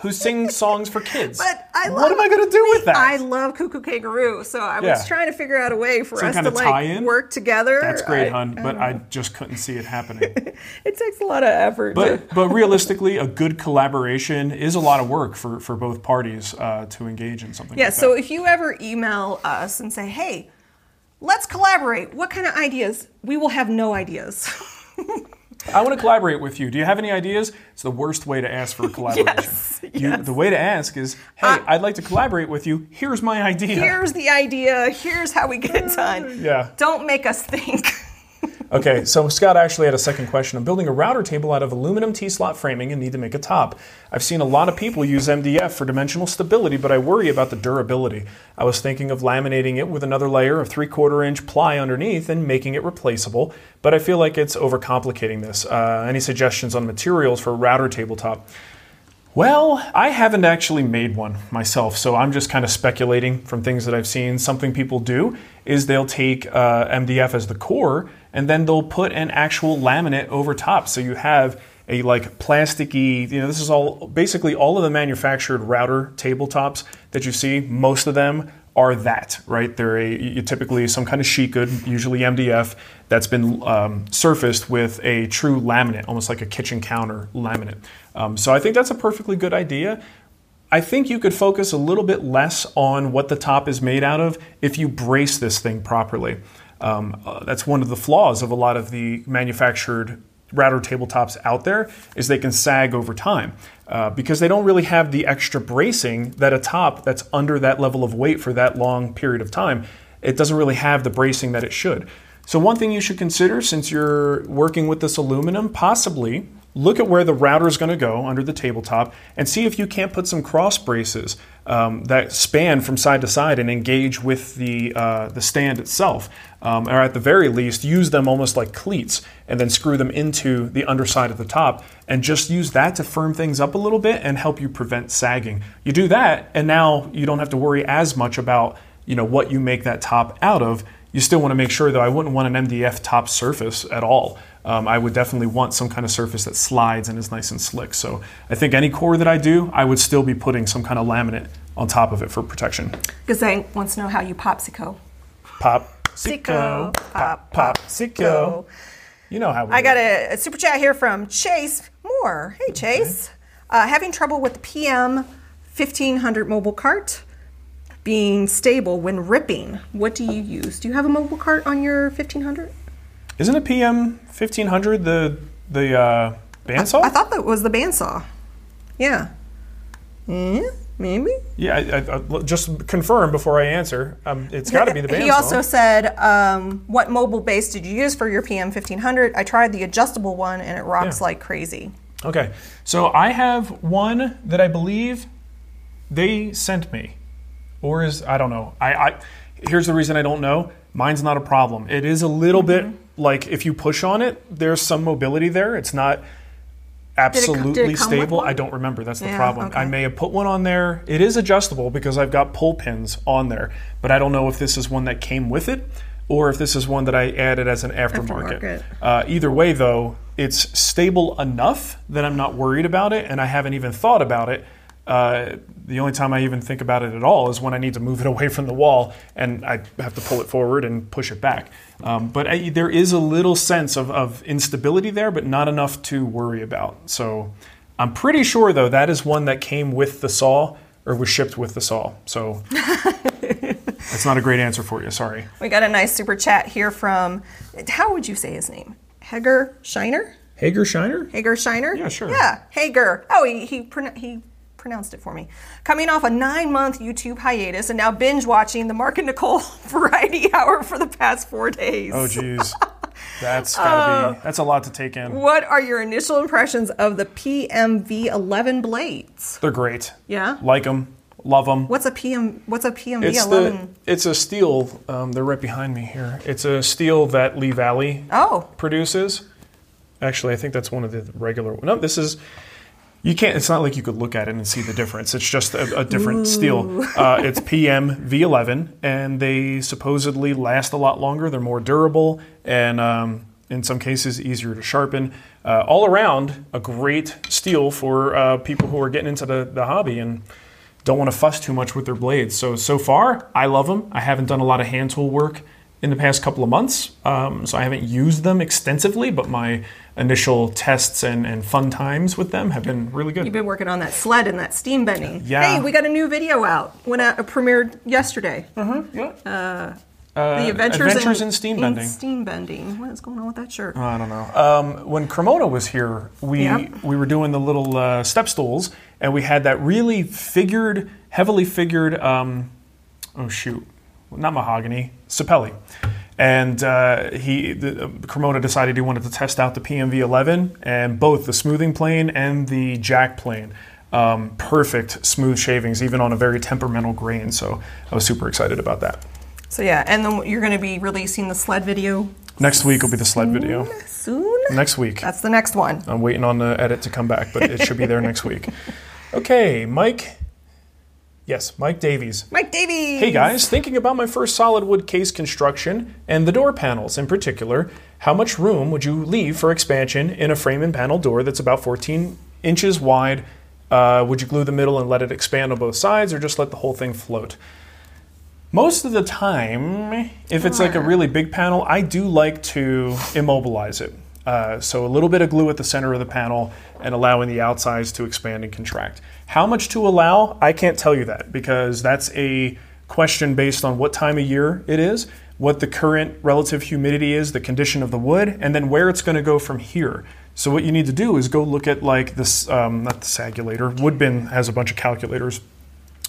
S2: Who sing songs for kids?
S3: But I
S2: what am I going to do with that?
S3: I love Koo Koo Kangaroo, so I was
S2: Yeah.
S3: trying to figure out a way for
S2: Some
S3: us to like work together.
S2: That's great,
S3: I-
S2: hun. But I just couldn't see it happening.
S3: It takes a lot of effort.
S2: But but realistically, a good collaboration is a lot of work for, for both parties uh, to engage in something.
S3: yeah,
S2: like
S3: so if you ever email us and say, "Hey, let's collaborate," what kind of ideas? We will have no ideas.
S2: I want to collaborate with you. Do you have any ideas? It's the worst way to ask for a collaboration.
S3: Yes,
S2: You,
S3: yes.
S2: the way to ask is, "Hey, I'd like to collaborate with you. Here's my idea."
S3: Here's the idea. Here's how we get it done.
S2: Yeah.
S3: Don't make us think.
S2: Okay, so Scott actually had a second question. I'm building a router table out of aluminum T-slot framing and need to make a top. I've seen a lot of people use MDF for dimensional stability, but I worry about the durability. I was thinking of laminating it with another layer of three-quarter inch ply underneath and making it replaceable, but I feel like it's overcomplicating this. Uh, any suggestions on materials for a router tabletop? Well, I haven't actually made one myself, so I'm just kind of speculating from things that I've seen. Something people do is they'll take uh, MDF as the core and then they'll put an actual laminate over top. So you have a like plasticky, you know, this is all basically all of the manufactured router tabletops that you see, most of them are that, right? They're a, typically some kind of sheet good, usually MDF, that's been um, surfaced with a true laminate, almost like a kitchen counter laminate. Um, so I think that's a perfectly good idea. I think you could focus a little bit less on what the top is made out of if you brace this thing properly. Um, uh, that's one of the flaws of a lot of the manufactured router tabletops out there is they can sag over time uh, because they don't really have the extra bracing that a top that's under that level of weight for that long period of time it doesn't really have the bracing that it should. So one thing you should consider since you're working with this aluminum possibly look at where the router is going to go under the tabletop and see if you can't put some cross braces um, that span from side to side and engage with the, uh, the stand itself. Um, or at the very least, use them almost like cleats and then screw them into the underside of the top and just use that to firm things up a little bit and help you prevent sagging. You do that, and now you don't have to worry as much about you know what you make that top out of. You still want to make sure, though, I wouldn't want an MDF top surface at all. Um, I would definitely want some kind of surface that slides and is nice and slick. So I think any core that I do, I would still be putting some kind of laminate on top of it for protection.
S3: Gazang wants to know how you popsicle.
S2: Pop,
S3: Sicko,
S2: pop, pop, sicko. You know how we
S3: I
S2: do
S3: got a, a super chat here from Chase Moore. Hey, Chase. Uh, having trouble with the PM 1500 mobile cart being stable when ripping. What do you use? Do you have a mobile cart on your 1500?
S2: Isn't a PM 1500 the the uh, bandsaw?
S3: I thought that was the bandsaw. Yeah. Yeah, maybe.
S2: yeah, I, I, I, just confirm before I answer. Um, it's got to be the bandsaw.
S3: He also said, um, "What mobile base did you use for your PM 1500?" I tried the adjustable one, and it rocks
S2: Yeah.
S3: like crazy.
S2: Okay, so I have one that I believe they sent me, or is I don't know. I, I here's the reason I don't know. Mine's not a problem. It is a little bit like if you push on it, there's some mobility there. It's not absolutely
S3: did it with
S2: stable. I don't remember. That's the
S3: Yeah,
S2: problem.
S3: okay.
S2: I may have put one on there. It is adjustable because I've got pull pins on there, but I don't know if this is one that came with it or if this is one that I added as an aftermarket.
S3: Aftermarket.
S2: Uh, either way, though, it's stable enough that I'm not worried about it, and I haven't even thought about it. Uh, the only time I even think about it at all is when I need to move it away from the wall, and I have to pull it forward and push it back. Um, but I, there is a little sense of, of instability there, but not enough to worry about. So I'm pretty sure, though, that is one that came with the saw or was shipped with the saw. So that's not a great answer for you. Sorry.
S3: We got a nice super chat here from, how would you say his name? Hager Shiner?
S2: Hager Shiner?
S3: Hager Shiner?
S2: Yeah, sure.
S3: Yeah, Hager. Oh, he he, he pronounced it for me. Coming off a nine month YouTube hiatus and now binge watching the Marc and Nicole Variety Hour for the past four days.
S2: Oh, geez. That's gotta be, that's a lot to take in.
S3: What are your initial impressions of the PMV11 blades?
S2: They're great.
S3: Yeah.
S2: Like them, love them.
S3: What's a PM? What's a PMV11?
S2: It's the it's a steel. Um, they're right behind me here. It's a steel that Lee Valley
S3: oh,
S2: produces. Actually, I think that's one of the regular. No, this is. You can't. It's not like you could look at it and see the difference. It's just a, a different steel. Uh, it's PM V11, and they supposedly last a lot longer. They're more durable, and um, in some cases easier to sharpen. Uh, all around, a great steel for uh, people who are getting into the, the hobby and don't want to fuss too much with their blades. So so far, I love them. I haven't done a lot of hand tool work in the past couple of months, um, so I haven't used them extensively. But my initial tests and, and fun times with them have been really good.
S3: you've been working on that sled and that steam bending.
S2: Yeah.
S3: Hey, we got a new video out. Went out, uh, premiered yesterday.
S2: Yeah.
S3: The Adventures,
S2: Uh, Adventures in Steam Bending.
S3: steam bending. What is going on with that shirt?
S2: I don't know. Um, when Cremona was here, we
S3: Yep.
S2: we were doing the little uh, step stools, and we had that really figured, heavily figured. Um, oh shoot, not mahogany, sapelli. And uh, he, the, uh, Cremona decided he wanted to test out the PMV 11, and both the smoothing plane and the jack plane. Um, perfect smooth shavings, even on a very temperamental grain. So I was super excited about that.
S3: So yeah, and then you're going to be releasing the sled video
S2: Next week will be the sled video.
S3: soon.
S2: Next week.
S3: That's the next one.
S2: I'm waiting on the edit to come back, but it should be there next week. Okay, Mike. Yes, Mike Davies.
S3: Mike Davies.
S2: Hey guys, thinking about my first solid wood case construction and the door panels in particular, how much room would you leave for expansion in a frame and panel door that's about 14 inches wide? Uh, would you glue the middle and let it expand on both sides, or just let the whole thing float? Most of the time, if it's like a really big panel, I do like to immobilize it. Uh, so a little bit of glue at the center of the panel and allowing the outsides to expand and contract. How much to allow? I can't tell you that because that's a question based on what time of year it is, what the current relative humidity is, the condition of the wood, and then where it's going to go from here. So what you need to do is go look at like this, um, not the sagulator. Woodbin has a bunch of calculators.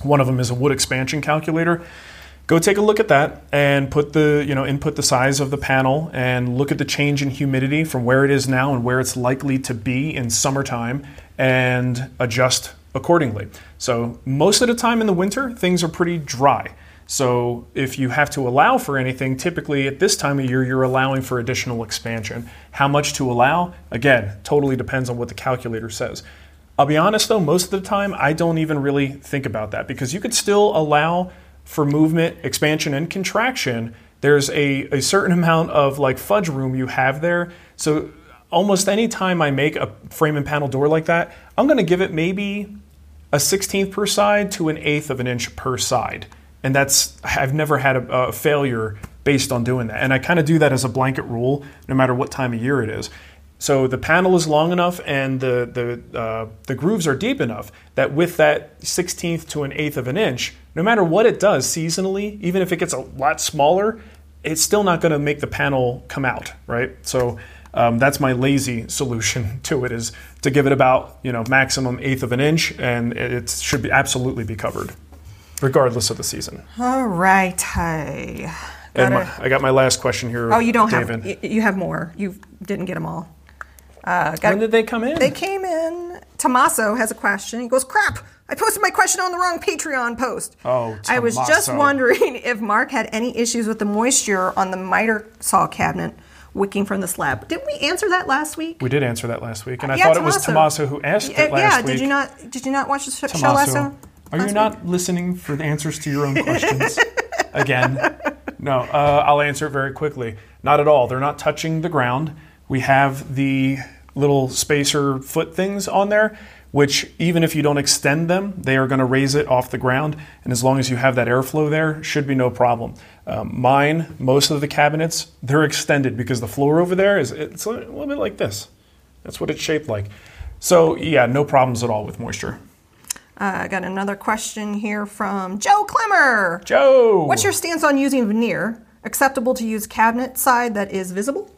S2: One of them is a wood expansion calculator. Go take a look at that and put the, you know, input the size of the panel and look at the change in humidity from where it is now and where it's likely to be in summertime and adjust accordingly. So, most of the time in the winter, things are pretty dry. So, if you have to allow for anything, typically at this time of year, you're allowing for additional expansion. How much to allow? Again, totally depends on what the calculator says. I'll be honest though, most of the time I don't even really think about that because you could still allow for movement, expansion, and contraction. There's a, a certain amount of like fudge room you have there. So almost any time I make a frame and panel door like that, I'm gonna give it maybe a 16th per side to an eighth of an inch per side. And that's, I've never had a, a failure based on doing that. And I kind of do that as a blanket rule, no matter what time of year it is. So the panel is long enough and the the uh, the grooves are deep enough that with that sixteenth to an eighth of an inch, no matter what it does seasonally, even if it gets a lot smaller, it's still not going to make the panel come out, right? So um, that's my lazy solution to it is to give it about you know maximum eighth of an inch, and it should be absolutely be covered, regardless of the season.
S3: All right. Hey.
S2: And my, I got my last question here.
S3: oh, you don't
S2: David.
S3: have. You, you have more. You didn't get them all. Uh, got-
S2: When did they come in?
S3: They came in. Tommaso has a question. He goes, "Crap! I posted my question on the wrong Patreon post."
S2: Oh,
S3: I was just wondering if Marc had any issues with the moisture on the miter saw cabinet wicking from the slab. Didn't we answer that last week?
S2: we did answer that last week, and I
S3: Yeah,
S2: thought it was
S3: Tommaso.
S2: Tommaso who asked
S3: Yeah,
S2: it last
S3: yeah,
S2: week.
S3: did you not? Did you not watch the sh- show
S2: Tommaso,
S3: last show?
S2: are you
S3: week?
S2: not listening for the answers to your own questions again? No, uh, I'll answer it very quickly. Not at all. They're not touching the ground. We have the little spacer foot things on there, which even if you don't extend them, they are going to raise it off the ground. And as long as you have that airflow there, should be no problem. Um, mine, most of the cabinets, they're extended because the floor over there is it's a little bit like this. That's what it's shaped like. So yeah, no problems at all with moisture.
S3: Uh, I got another question here from Joe Clemmer.
S2: Joe,
S3: What's your stance on using veneer? Acceptable to use cabinet side that is visible?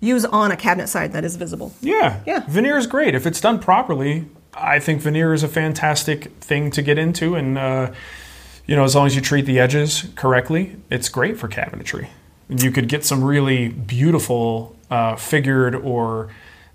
S3: Use on a cabinet side that is visible.
S2: Yeah.
S3: Yeah.
S2: Veneer is great. If it's done properly, I think veneer is a fantastic thing to get into. And, uh, you know, as long as you treat the edges correctly, it's great for cabinetry. You could get some really beautiful uh, figured or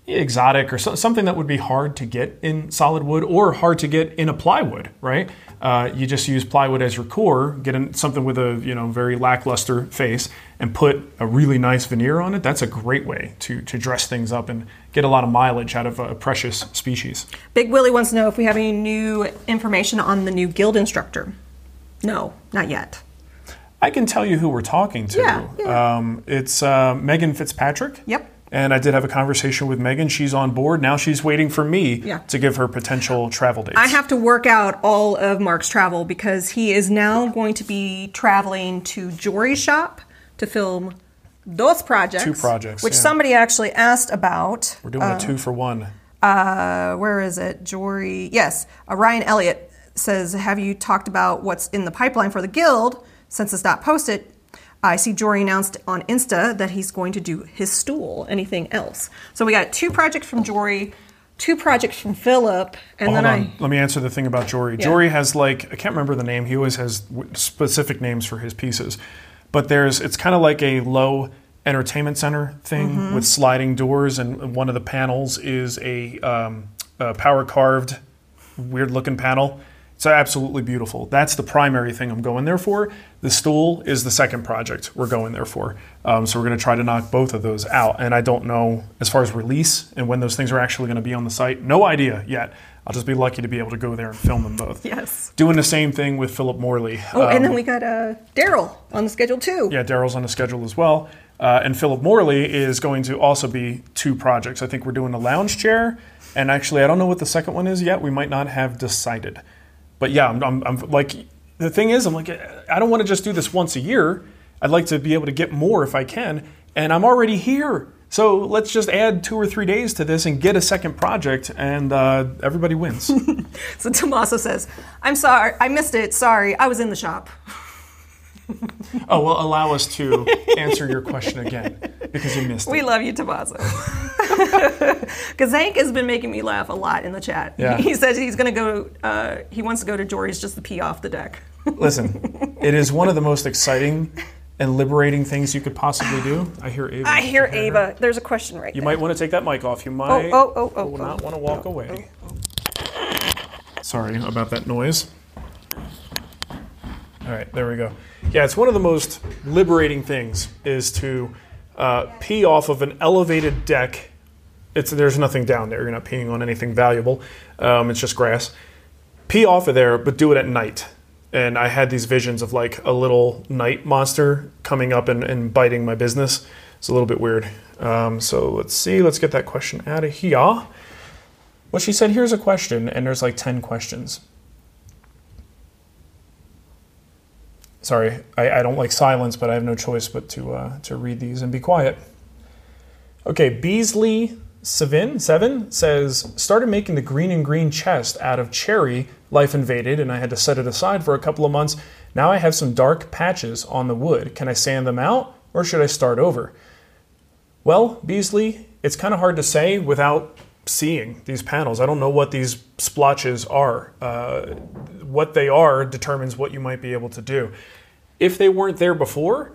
S2: exotic or so, something that would be hard to get in solid wood or hard to get in a plywood, right? Uh, you just use plywood as your core, get in something with a you know very lackluster face, and put a really nice veneer on it. That's a great way to to dress things up and get a lot of mileage out of a precious species.
S3: Big Willie wants to know if we have any new information on the new guild instructor. No, not yet.
S2: I can tell you who we're talking to.
S3: Yeah, yeah.
S2: Um, it's uh, Megan Fitzpatrick.
S3: Yep.
S2: And I did have a conversation with Megan. She's on board. Now she's waiting for me
S3: Yeah.
S2: to give her potential travel dates.
S3: I have to work out all of Marc's travel because he is now going to be traveling to Jory's shop to film those projects.
S2: Two projects,
S3: Which
S2: yeah.
S3: somebody actually asked about.
S2: We're doing a two for one.
S3: Uh, where is it? Jory. Yes. Uh, Ryan Elliott says, Have you talked about what's in the pipeline for the guild since it's not posted? I see Jory announced on Insta that he's going to do his stool. Anything else? So we got two projects from Jory, two projects from Philip, and
S2: Hold
S3: then
S2: on.
S3: I.
S2: Let me answer the thing about Jory.
S3: Yeah.
S2: Jory has like I can't remember the name. He always has specific names for his pieces, but there's it's kind of like a low entertainment center thing
S3: Mm-hmm.
S2: with sliding doors, and one of the panels is a, um, a power carved, weird looking panel. It's absolutely beautiful. That's the primary thing I'm going there for. The stool is the second project we're going there for. Um, so we're going to try to knock both of those out. And I don't know as far as release and when those things are actually going to be on the site. No idea yet. I'll just be lucky to be able to go there and film them both.
S3: Yes.
S2: Doing the same thing with Philip Morley.
S3: Oh, and
S2: Um,
S3: then we got uh, Daryl on the schedule too.
S2: yeah, Daryl's on the schedule as well. Uh, and Philip Morley is going to also be two projects. I think we're doing a lounge chair, and actually, I don't know what the second one is yet. We might not have decided. But yeah, I'm, I'm, I'm like, the thing is, I'm like, I don't want to just do this once a year. I'd like to be able to get more if I can, and I'm already here. So let's just add two or three days to this and get a second project, and uh, everybody wins.
S3: So Tommaso says, "I'm sorry, I missed it. Sorry, I was in the shop."
S2: Oh, well, allow us to answer your question again because you missed it.
S3: We love you, Tommaso. Because Hank has been making me laugh a lot in the chat.
S2: Yeah.
S3: He says he's going to go. Uh, he wants to go to Jory's just to pee off the deck.
S2: Listen, it is one of the most exciting and liberating things you could possibly do. I hear Ava.
S3: I hear Ava. There's a question right
S2: You
S3: there.
S2: might want to take that mic off. You might
S3: oh, oh, oh,
S2: will
S3: oh,
S2: not want to walk away. Sorry about that noise. All right, there we go. Yeah, it's one of the most liberating things is to uh, pee off of an elevated deck. It's there's nothing down there. You're not peeing on anything valuable. Um, it's just grass. Pee off of there, but do it at night. And I had these visions of like a little night monster coming up and, and biting my business. It's a little bit weird. Um, so let's see. Let's get that question out of here. Well, she said, here's a question, and there's like 10 questions. Sorry, I, I don't like silence, but I have no choice but to, uh, to read these and be quiet. Okay, Beasley Seven Seven says started making the Greene and Greene chest out of cherry. Life invaded, and I had to set it aside for a couple of months. Now I have some dark patches on the wood. Can I sand them out, or should I start over? Well, Beasley, it's kind of hard to say without seeing these panels. I don't know what these splotches are. Uh, what they are determines what you might be able to do. If they weren't there before,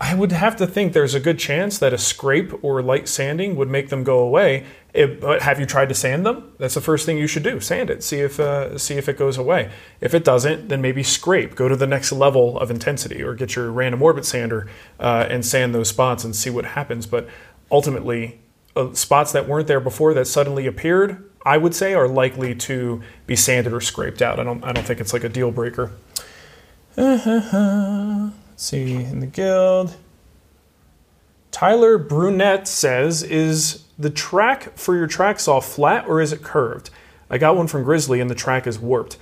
S2: I would have to think there's a good chance that a scrape or light sanding would make them go away. It, but have you tried to sand them? That's the first thing you should do. Sand it. See if uh, see if it goes away. If it doesn't, then maybe scrape. Go to the next level of intensity, or get your random orbit sander uh, and sand those spots and see what happens. But ultimately, uh, spots that weren't there before that suddenly appeared, I would say, are likely to be sanded or scraped out. I don't I don't think it's like a deal breaker. Let's see in the guild. Tyler Brunette says, "Is the track for your track saw flat or is it curved?" I got one from Grizzly and the track is warped.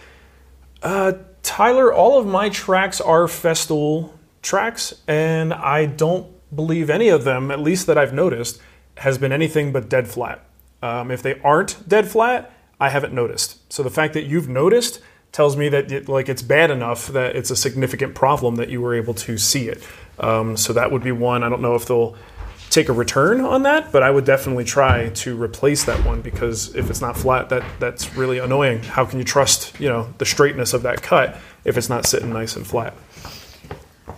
S2: Uh, Tyler, all of my tracks are Festool tracks, and I don't believe any of them, at least that I've noticed, has been anything but dead flat. Um, if they aren't dead flat, I haven't noticed. So the fact that you've noticed tells me that it, like it's bad enough that it's a significant problem that you were able to see it. Um, so that would be one. I don't know if they'll take a return on that, but I would definitely try to replace that one because if it's not flat, that that's really annoying. How can you trust you know the straightness of that cut if it's not sitting nice and flat?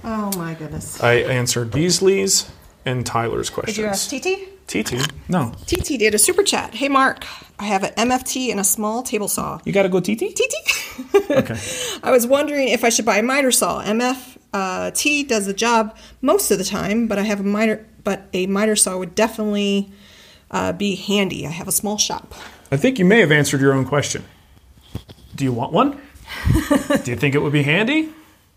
S3: Oh my goodness.
S2: I answered Beasley's and Tyler's questions.
S3: Did you ask TT?
S2: TT? No.
S3: TT did a super chat. Hey Marc, I have an MFT and a small table saw.
S2: You got to go TT?
S3: TT?
S2: Okay.
S3: I was wondering if I should buy a miter saw. MF uh, T does the job most of the time, but I have a miter, but a miter saw would definitely uh, be handy. I have a small shop.
S2: I think you may have answered your own question. Do you want one? do you think it would be handy?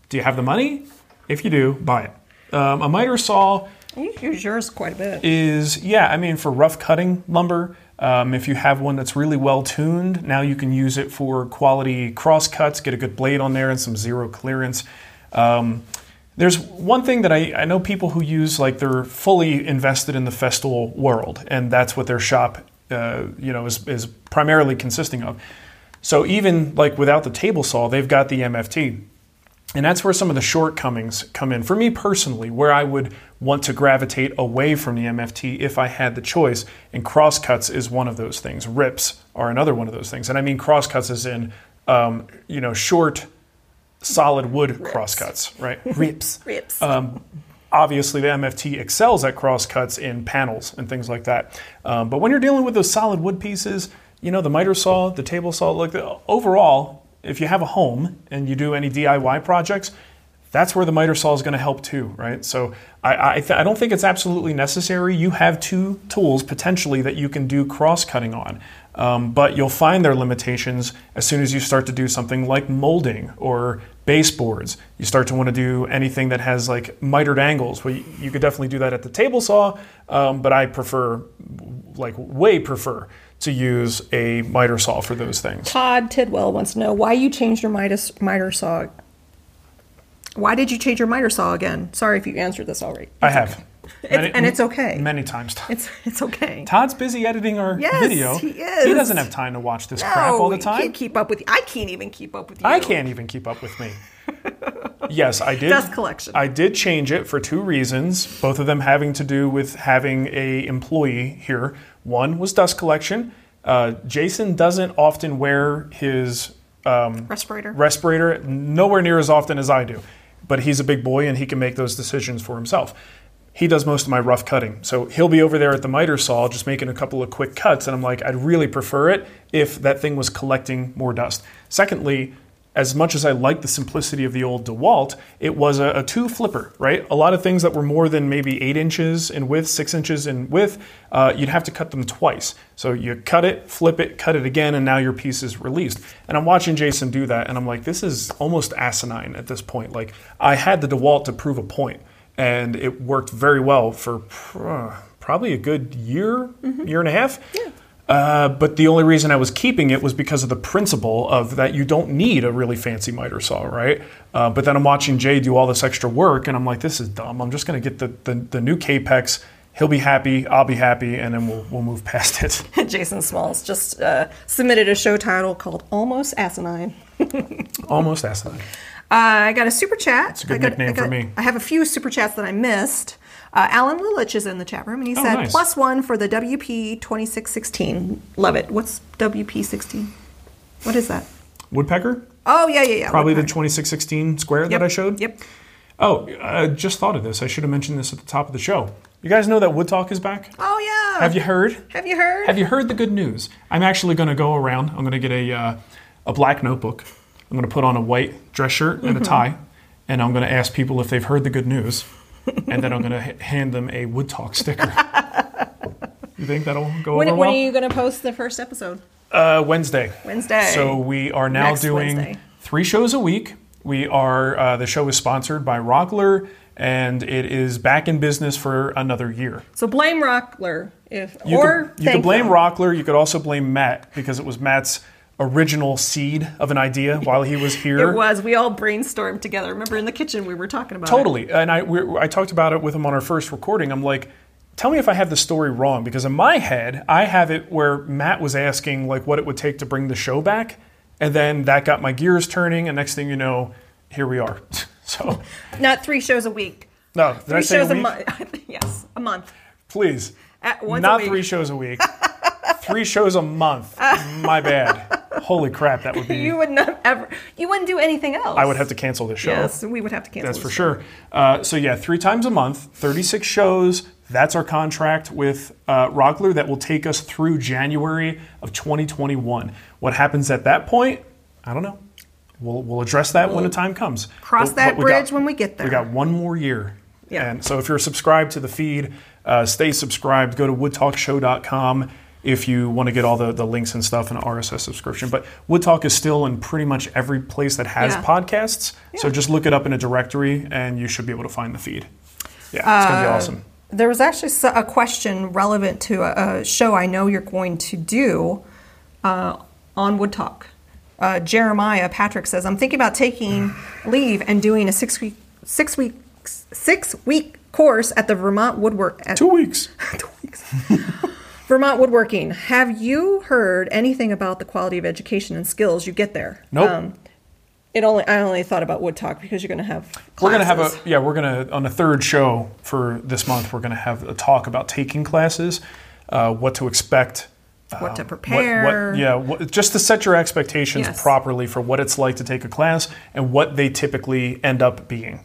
S2: Do you have the money? If you do, buy it. Um, a miter saw
S3: You use yours quite a bit.
S2: is yeah i mean for rough cutting lumber um, if you have one that's really well tuned now you can use it for quality cross cuts get a good blade on there and some zero clearance. Um, there's one thing that I, I know people who use like they're fully invested in the festool world and that's what their shop uh, you know is, is primarily consisting of. So even like without the table saw they've got the mft and that's where some of the shortcomings come in. For me personally, where I would want to gravitate away from the MFT if I had the choice, and crosscuts is one of those things. Rips are another one of those things. And I mean crosscuts is in, um, you know, short, solid wood crosscuts, right? Rips.
S3: Rips.
S2: Um, obviously, the MFT excels at crosscuts in panels and things like that. Um, but when you're dealing with those solid wood pieces, you know, the miter saw, the table saw, like the, overall, if you have a home and you do any DIY projects, that's where the miter saw is going to help too, right? So I, I, th- I don't think it's absolutely necessary. You have two tools potentially that you can do cross cutting on, um, but you'll find their limitations as soon as you start to do something like molding or baseboards. You start to want to do anything that has like mitered angles. Well, you, you could definitely do that at the table saw, um, but I prefer, like, way prefer to use a miter saw for those things.
S3: Todd Tidwell wants to know why you changed your miter, miter saw. Why did you change your miter saw again? Sorry if you answered this already.
S2: I have.
S3: It's- and it's okay.
S2: Many times.
S3: It's it's okay.
S2: Todd's busy editing our
S3: Yes,
S2: video.
S3: he is.
S2: He doesn't have time to watch this crap all the time.
S3: can't keep up with you. I can't even keep up with you.
S2: I can't even keep up with me. yes, I did.
S3: Dust collection.
S2: I did change it for two reasons, both of them having to do with having a employee here. One was dust collection. Uh, Jason doesn't often wear his um,
S3: Respirator.
S2: respirator nowhere near as often as I do, but he's a big boy and he can make those decisions for himself. He does most of my rough cutting. So he'll be over there at the miter saw just making a couple of quick cuts. And I'm like, I'd really prefer it if that thing was collecting more dust. Secondly, as much as I like the simplicity of the old DeWalt, it was a, a two flipper, right? A lot of things that were more than maybe eight inches in width, six inches in width, uh, you'd have to cut them twice. So you cut it, flip it, cut it again, and now your piece is released. And I'm watching Jason do that, and I'm like, this is almost asinine at this point. Like, I had the DeWalt to prove a point, and it worked very well for uh, probably a good year, year and a half. Uh, but the only reason I was keeping it was because of the principle of that you don't need a really fancy miter saw, right? Uh, but then I'm watching Jay do all this extra work, and I'm like, this is dumb. I'm just going to get the, the, the new Kapex, He'll be happy, I'll be happy, and then we'll, we'll move past it.
S3: Jason Smalls just uh, submitted a show title called Almost Asinine.
S2: Almost asinine.
S3: Uh, I got a super chat. It's
S2: a good
S3: I got,
S2: nickname
S3: I got-
S2: for me.
S3: I have a few super chats that I missed. Uh, Alan Lilich is in the chat room, and he
S2: Oh,
S3: said
S2: nice.
S3: plus one for the WP twenty six sixteen. Love it. What's WP sixteen? What is that?
S2: Woodpecker?
S3: Oh yeah, yeah, yeah.
S2: Probably the
S3: Woodpecker.
S2: 2616 square
S3: Yep,
S2: that I showed?
S3: Yep.
S2: Oh, I just thought of this. I should have mentioned this at the top of the show. You guys know that Wood Talk is back?
S3: Oh yeah.
S2: Have you heard?
S3: Have you heard?
S2: Have you heard the good news? I'm actually going to go around. I'm going to get a uh, a black notebook. I'm going to put on a white dress shirt
S3: Mm-hmm.
S2: and a tie, and I'm going to ask people if they've heard the good news, and then I'm going to h- hand them a Wood Talk sticker. you think that'll go
S3: when,
S2: over
S3: when
S2: well?
S3: are you going to post the first episode?
S2: uh, Wednesday.
S3: Wednesday.
S2: So we are now
S3: Next
S2: doing
S3: Wednesday.
S2: three shows a week. We are uh, the show is sponsored by Rockler, and it is back in business for another year.
S3: So blame Rockler if
S2: You
S3: or
S2: could, you could blame
S3: them.
S2: Rockler. You could also blame Matt because it was Matt's original seed of an idea while he was here.
S3: It was. We all brainstormed together. Remember in the kitchen we were talking about it.
S2: Totally. And I, we, I talked about it with him on our first recording. I'm like, tell me if I have the story wrong because in my head, I have it where Matt was asking like what it would take to bring the show back. And then that got my gears turning. And next thing you know, here we are. so,
S3: Not three shows a week.
S2: no,
S3: Three shows
S2: a
S3: a, month. yes, a month.
S2: Please.
S3: At once
S2: Not three shows a week. Three shows a month. My bad. Holy crap, that would be.
S3: You would not ever. You wouldn't do anything else.
S2: I would have to cancel this show.
S3: Yes, we would have to cancel.
S2: That's for
S3: this.
S2: sure. Uh, so yeah, three times a month, 36 shows. That's our contract with uh, Rockler that will take us through January of 2021. What happens at that point? I don't know. We'll, we'll address that when the time comes.
S3: cross
S2: But-
S3: that
S2: but we got-
S3: bridge when we get there.
S2: We got one more year.
S3: Yeah.
S2: And so if you're subscribed to the feed, uh, stay subscribed. Go to woodtalkshow.com if you want to get all the, the links and stuff and RSS subscription. But Wood Talk is still in pretty much every place that has
S3: Yeah.
S2: podcasts. So just look it up in a directory and you should be able to find the feed. Yeah, it's going to be awesome.
S3: There was actually a question relevant to a, a show I know you're going to do uh, on Wood Talk. Uh, Jeremiah Patrick says, "I'm thinking about taking leave and doing a six week six week six week course at the Vermont Woodwork at
S2: Two weeks.
S3: two weeks. Vermont Woodworking. Have you heard anything about the quality of education and skills you get there?
S2: Nope.
S3: it only I only thought about Wood Talk because you're going to have
S2: We're gonna have a
S3: classes.
S2: yeah. We're gonna on the third show for this month. We're gonna have a talk about taking classes, uh, what to expect,
S3: what to
S2: what-
S3: prepare.
S2: What, yeah, what, just to set your expectations
S3: Yes.
S2: properly for what it's like to take a class and what they typically end up being.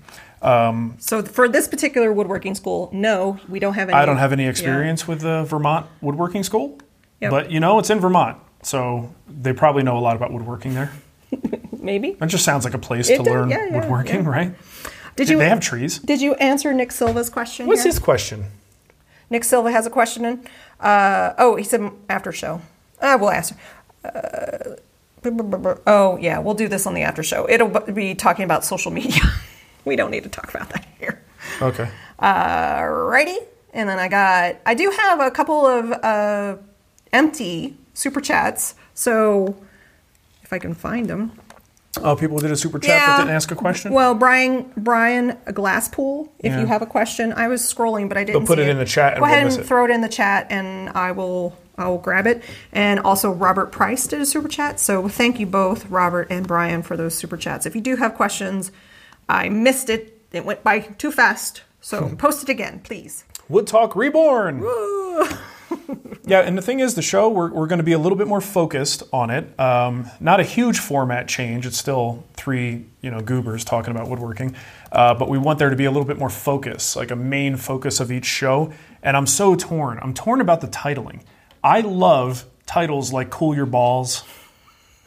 S3: So for this particular woodworking school, no, we don't have any.
S2: I don't have any
S3: yeah.
S2: experience with the Vermont woodworking school,
S3: Yep.
S2: but you know it's in Vermont, so they probably know a lot about woodworking there.
S3: Maybe.
S2: It just sounds like a place
S3: It
S2: to
S3: does,
S2: learn
S3: yeah, yeah,
S2: woodworking,
S3: yeah.
S2: right?
S3: Did
S2: They-
S3: you
S2: They have trees.
S3: Did you answer Nick Silva's question?
S2: What's
S3: here?
S2: his question?
S3: Nick Silva has a question in. Uh, oh, he said after show. Uh, we'll ask. Uh, oh yeah, we'll do this on the after show. It'll be talking about social media. we don't need to talk about that here.
S2: Okay.
S3: Alrighty. And then I got, I do have a couple of uh, empty super chats. So if I can find them.
S2: Oh, people did a super chat but didn't ask a question.
S3: Well, Brian, Brian Glasspool, if
S2: Yeah.
S3: you have a question, I was scrolling, but I didn't.
S2: They'll put
S3: see
S2: it in the chat and
S3: Go ahead
S2: we'll miss
S3: and
S2: it.
S3: throw it in the chat, and I will. I will grab it. And also, Robert Price did a super chat. So thank you both, Robert and Brian, for those super chats. If you do have questions, I missed it. It went by too fast. So post it again, please.
S2: Wood Talk Reborn. yeah, and the thing is, the show, we're, we're going to be a little bit more focused on it. Um, not a huge format change. It's still three, you know, goobers talking about woodworking. Uh, but we want there to be a little bit more focus, like a main focus of each show. And I'm so torn. I'm torn about the titling. I love titles like Cool Your Balls,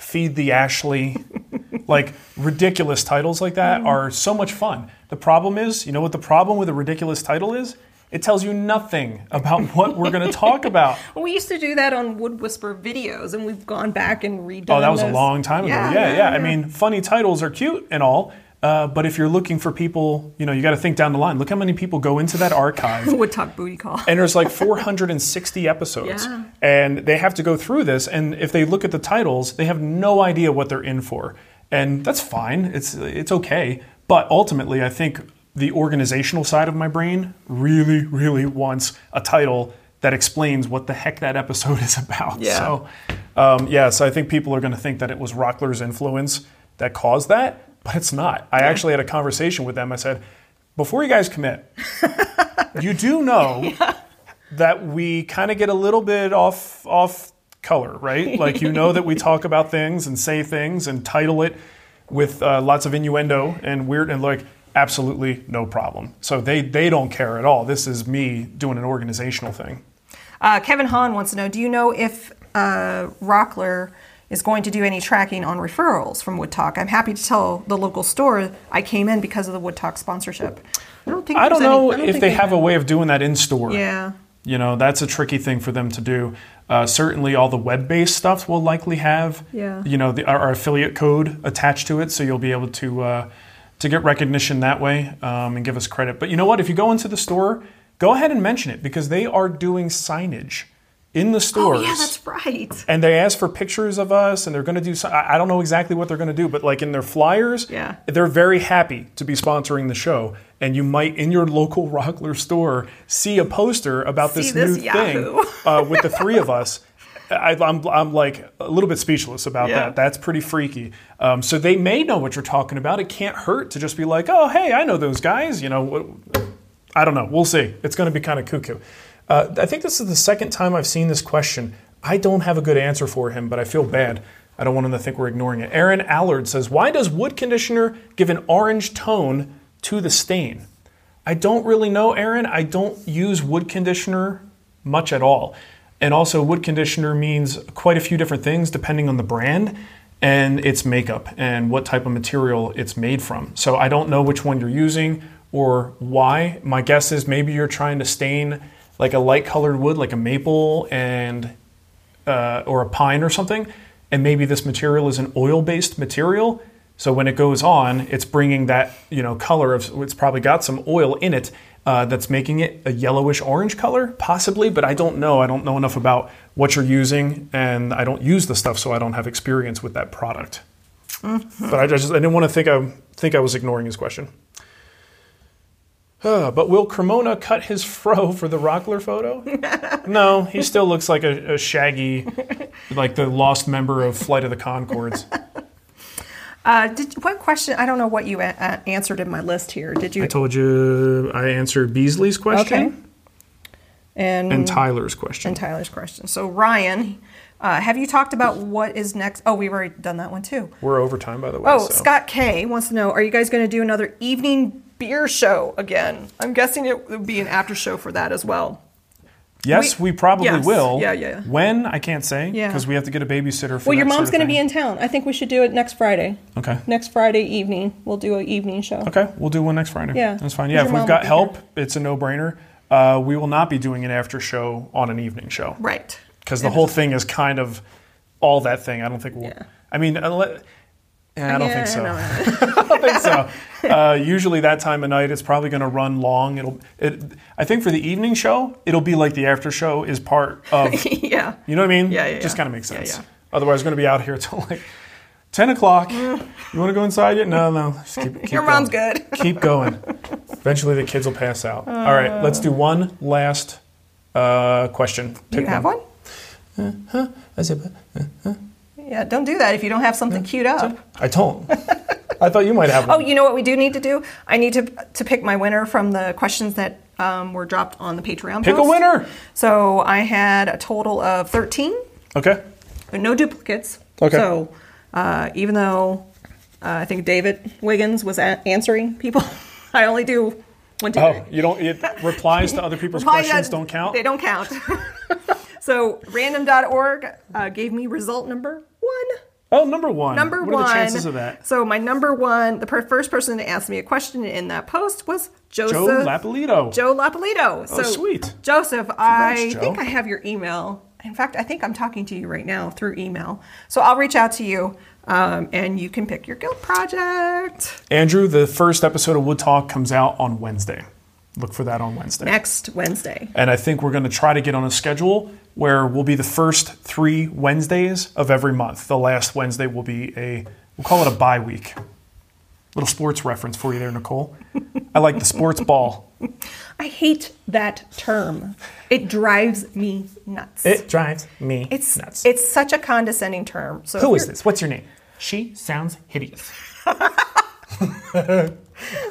S2: Feed the Ashley, like ridiculous titles like that mm-hmm. are so much fun. The problem is, you know what the problem with a ridiculous title is? It tells you nothing about what we're going to talk about.
S3: Well, we used to do that on Wood Whisper videos, and we've gone back and redone.
S2: Oh, that was a long time ago. Yeah, yeah. I mean, funny titles are cute and all, uh, but if you're looking for people, you know, you got to think down the line. Look how many people go into that archive.
S3: Wood Talk Booty Call.
S2: and there's like 460 episodes
S3: Yeah.
S2: and they have to go through this and if they look at the titles they have no idea what they're in for and that's fine it's it's okay but ultimately i think the organizational side of my brain really, really wants a title that explains what the heck that episode is about.
S3: Yeah.
S2: So, um, yeah, so I think people are going to think that it was Rockler's influence that caused that, but it's not. I actually had a conversation with them. I said, before you guys commit, you do know that we kind of get a little bit off off color, right? Like you know that we talk about things and say things and title it with uh, lots of innuendo and weird and like absolutely no problem. So they they don't care at all. This is me doing an organizational thing.
S3: Uh, Kevin Hahn wants to know Do you know if uh, Rockler is going to do any tracking on referrals from Wood Talk? I'm happy to tell the local store I came in because of the Wood Talk sponsorship. I don't think
S2: I don't
S3: there's any-
S2: know
S3: I don't
S2: if they have a way of doing that in store.
S3: Yeah.
S2: You know, that's a tricky thing for them to do. Uh, certainly, all the web-based stuff will likely have,
S3: Yeah.
S2: you know, the, our, our affiliate code attached to it, so you'll be able to uh, to get recognition that way um, and give us credit. But you know what? If you go into the store, go ahead and mention it because they are doing signage in the stores.
S3: Oh, yeah, that's right.
S2: and they ask for pictures of us and they're going to do some, I don't know exactly what they're going to do, but like in their flyers,
S3: Yeah.
S2: they're very happy to be sponsoring the show. And you might, in your local Rockler store, see a poster about
S3: See
S2: this,
S3: this
S2: new
S3: Yahoo.
S2: thing uh, with the three of us. I, I'm, I'm like a little bit speechless about
S3: Yeah.
S2: that. That's pretty freaky. Um, so they may know what you're talking about. It can't hurt to just be like, oh, hey, I know those guys. You know, I don't know. We'll see. It's going to be kind of cuckoo. Uh, I think this is the second time I've seen this question. I don't have a good answer for him, but I feel bad. I don't want him to think we're ignoring it. Aaron Allard says, Why does wood conditioner give an orange tone to the stain? I don't really know, Aaron. I don't use wood conditioner much at all. And also, wood conditioner means quite a few different things depending on the brand and its makeup and what type of material it's made from. So I don't know which one you're using or why. My guess is maybe you're trying to stain like a light colored wood, like a maple and uh, or a pine or something, and maybe this material is an oil-based material. So when it goes on, it's bringing that you know color of it's probably got some oil in it uh, that's making it a yellowish orange color, possibly. But I don't know. I don't know enough about what you're using, and I don't use the stuff, so I don't have experience with that product. But I just I didn't want to think I think I was ignoring his question. Uh, but will Cremona cut his fro for the Rockler photo? no, he still looks like a, a shaggy, like the lost member of Flight of the Conchords.
S3: Uh, did what question? I don't know what you a- a- answered in my list here. Did you?
S2: I told you I answered Beasley's question
S3: Okay. and
S2: and Tyler's question.
S3: and Tyler's question. So Ryan, uh, have you talked about what is next? Oh, we've already done that one too.
S2: We're overtime, by the way.
S3: Oh,
S2: so.
S3: Scott K wants to know: Are you guys going to do another evening beer show again? I'm guessing it would be an after show for that as well.
S2: Yes, we,
S3: we-
S2: probably
S3: yes.
S2: will.
S3: Yeah, yeah.
S2: When I can't say
S3: Yeah.
S2: because we have to get a babysitter. For
S3: Well, your mom's
S2: sort
S3: going to be in town. I think we should do it next Friday.
S2: Okay.
S3: Next Friday evening, we'll do an evening show.
S2: Okay, we'll do one next Friday.
S3: Yeah.
S2: that's fine. Yeah, if we've got help, it's a no-brainer. Uh, we will not be doing an after show on an evening show.
S3: Right.
S2: because the whole thing is kind of all that thing. I don't think we'll.
S3: Yeah.
S2: I mean, unless, yeah, I don't
S3: Yeah,
S2: think so.
S3: no,
S2: I don't think so. Uh, usually that time of night, it's probably going to run long. It'll. It, I think for the evening show, it'll be like the after show is part of.
S3: yeah.
S2: You know what I mean?
S3: Yeah, yeah,
S2: Just
S3: yeah.
S2: kind of makes sense.
S3: yeah.
S2: Otherwise, we're going to be out here till like ten o'clock. you want to go inside yet? No, no. Just keep, keep
S3: Your mom's
S2: going.
S3: good.
S2: Keep going. Eventually, the kids will pass out. All right, let's do one last uh, question.
S3: Do you
S2: Pick
S3: have one? Huh?
S2: I said,
S3: Yeah. Don't do that if you don't have something queued up.
S2: I don't. I thought you might have
S3: Oh,
S2: one.
S3: you know what we do need to do? I need to to pick my winner from the questions that um, were dropped on the Patreon.
S2: Pick a winner.
S3: So I had a total of thirteen.
S2: Okay.
S3: But no duplicates.
S2: Okay.
S3: So uh, even though uh, I think David Wiggins was a- answering people, I only do one, two,
S2: Oh,
S3: three.
S2: you don't. It replies to other people's questions. Don't count.
S3: They don't count. so random.org uh, gave me result number.
S2: Oh, number one.
S3: Number
S2: what
S3: one.
S2: are the chances of that?
S3: So my number one, the per- first person to ask me a question in that post was Joseph.
S2: Joe Lapolito.
S3: Joe Lapolito. So,
S2: Oh, sweet.
S3: Joseph, I
S2: Joe.
S3: think I have your email. In fact, I think I'm talking to you right now through email. So I'll reach out to you um, and you can pick your guild project
S2: Andrew, the first episode of Wood Talk comes out on Wednesday. Look for that on Wednesday.
S3: next Wednesday.
S2: And I think we're going to try to get on a schedule where we'll be the first three Wednesdays of every month. The last Wednesday will be a, we'll call it a bye week. Little sports reference for you there, Nicole. I like the sports ball.
S3: I hate that term. It drives me nuts.
S2: It drives me
S3: it's
S2: nuts.
S3: it's such a condescending term. So
S2: Who
S3: if
S2: is
S3: you're-
S2: this? What's your name? She sounds hideous.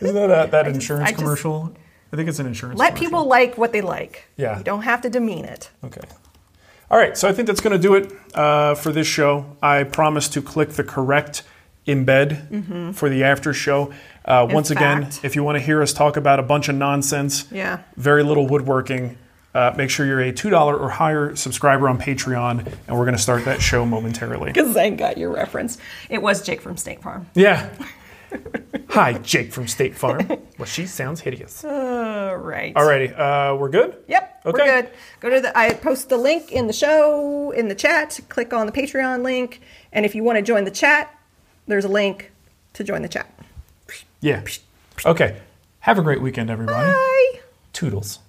S2: Isn't that a, that insurance
S3: I just-
S2: commercial? I think it's an insurance.
S3: Let
S2: commercial.
S3: people like what they like.
S2: Yeah.
S3: You don't have to demean it.
S2: Okay. All right, so I think that's going to do it uh, for this show. I promise to click the correct embed for the after show. Uh, once again, if you want to hear us talk about a bunch of nonsense,
S3: Yeah.
S2: very little woodworking, uh, make sure you're a $2 or higher subscriber on Patreon, and we're going to start that show momentarily.
S3: Because Zane got your reference. It was Jake from State Farm.
S2: Yeah. Hi, Jake from State Farm. Well, she sounds hideous.
S3: All right.
S2: Alrighty, uh, we're good?
S3: Yep,
S2: Okay.
S3: we're good. Go to the. I post the link in the show in the chat. Click on the Patreon link, and if you want to join the chat, there's a link to join the chat.
S2: Yeah. Okay. Have a great weekend, everybody.
S3: Bye.
S2: Toodles.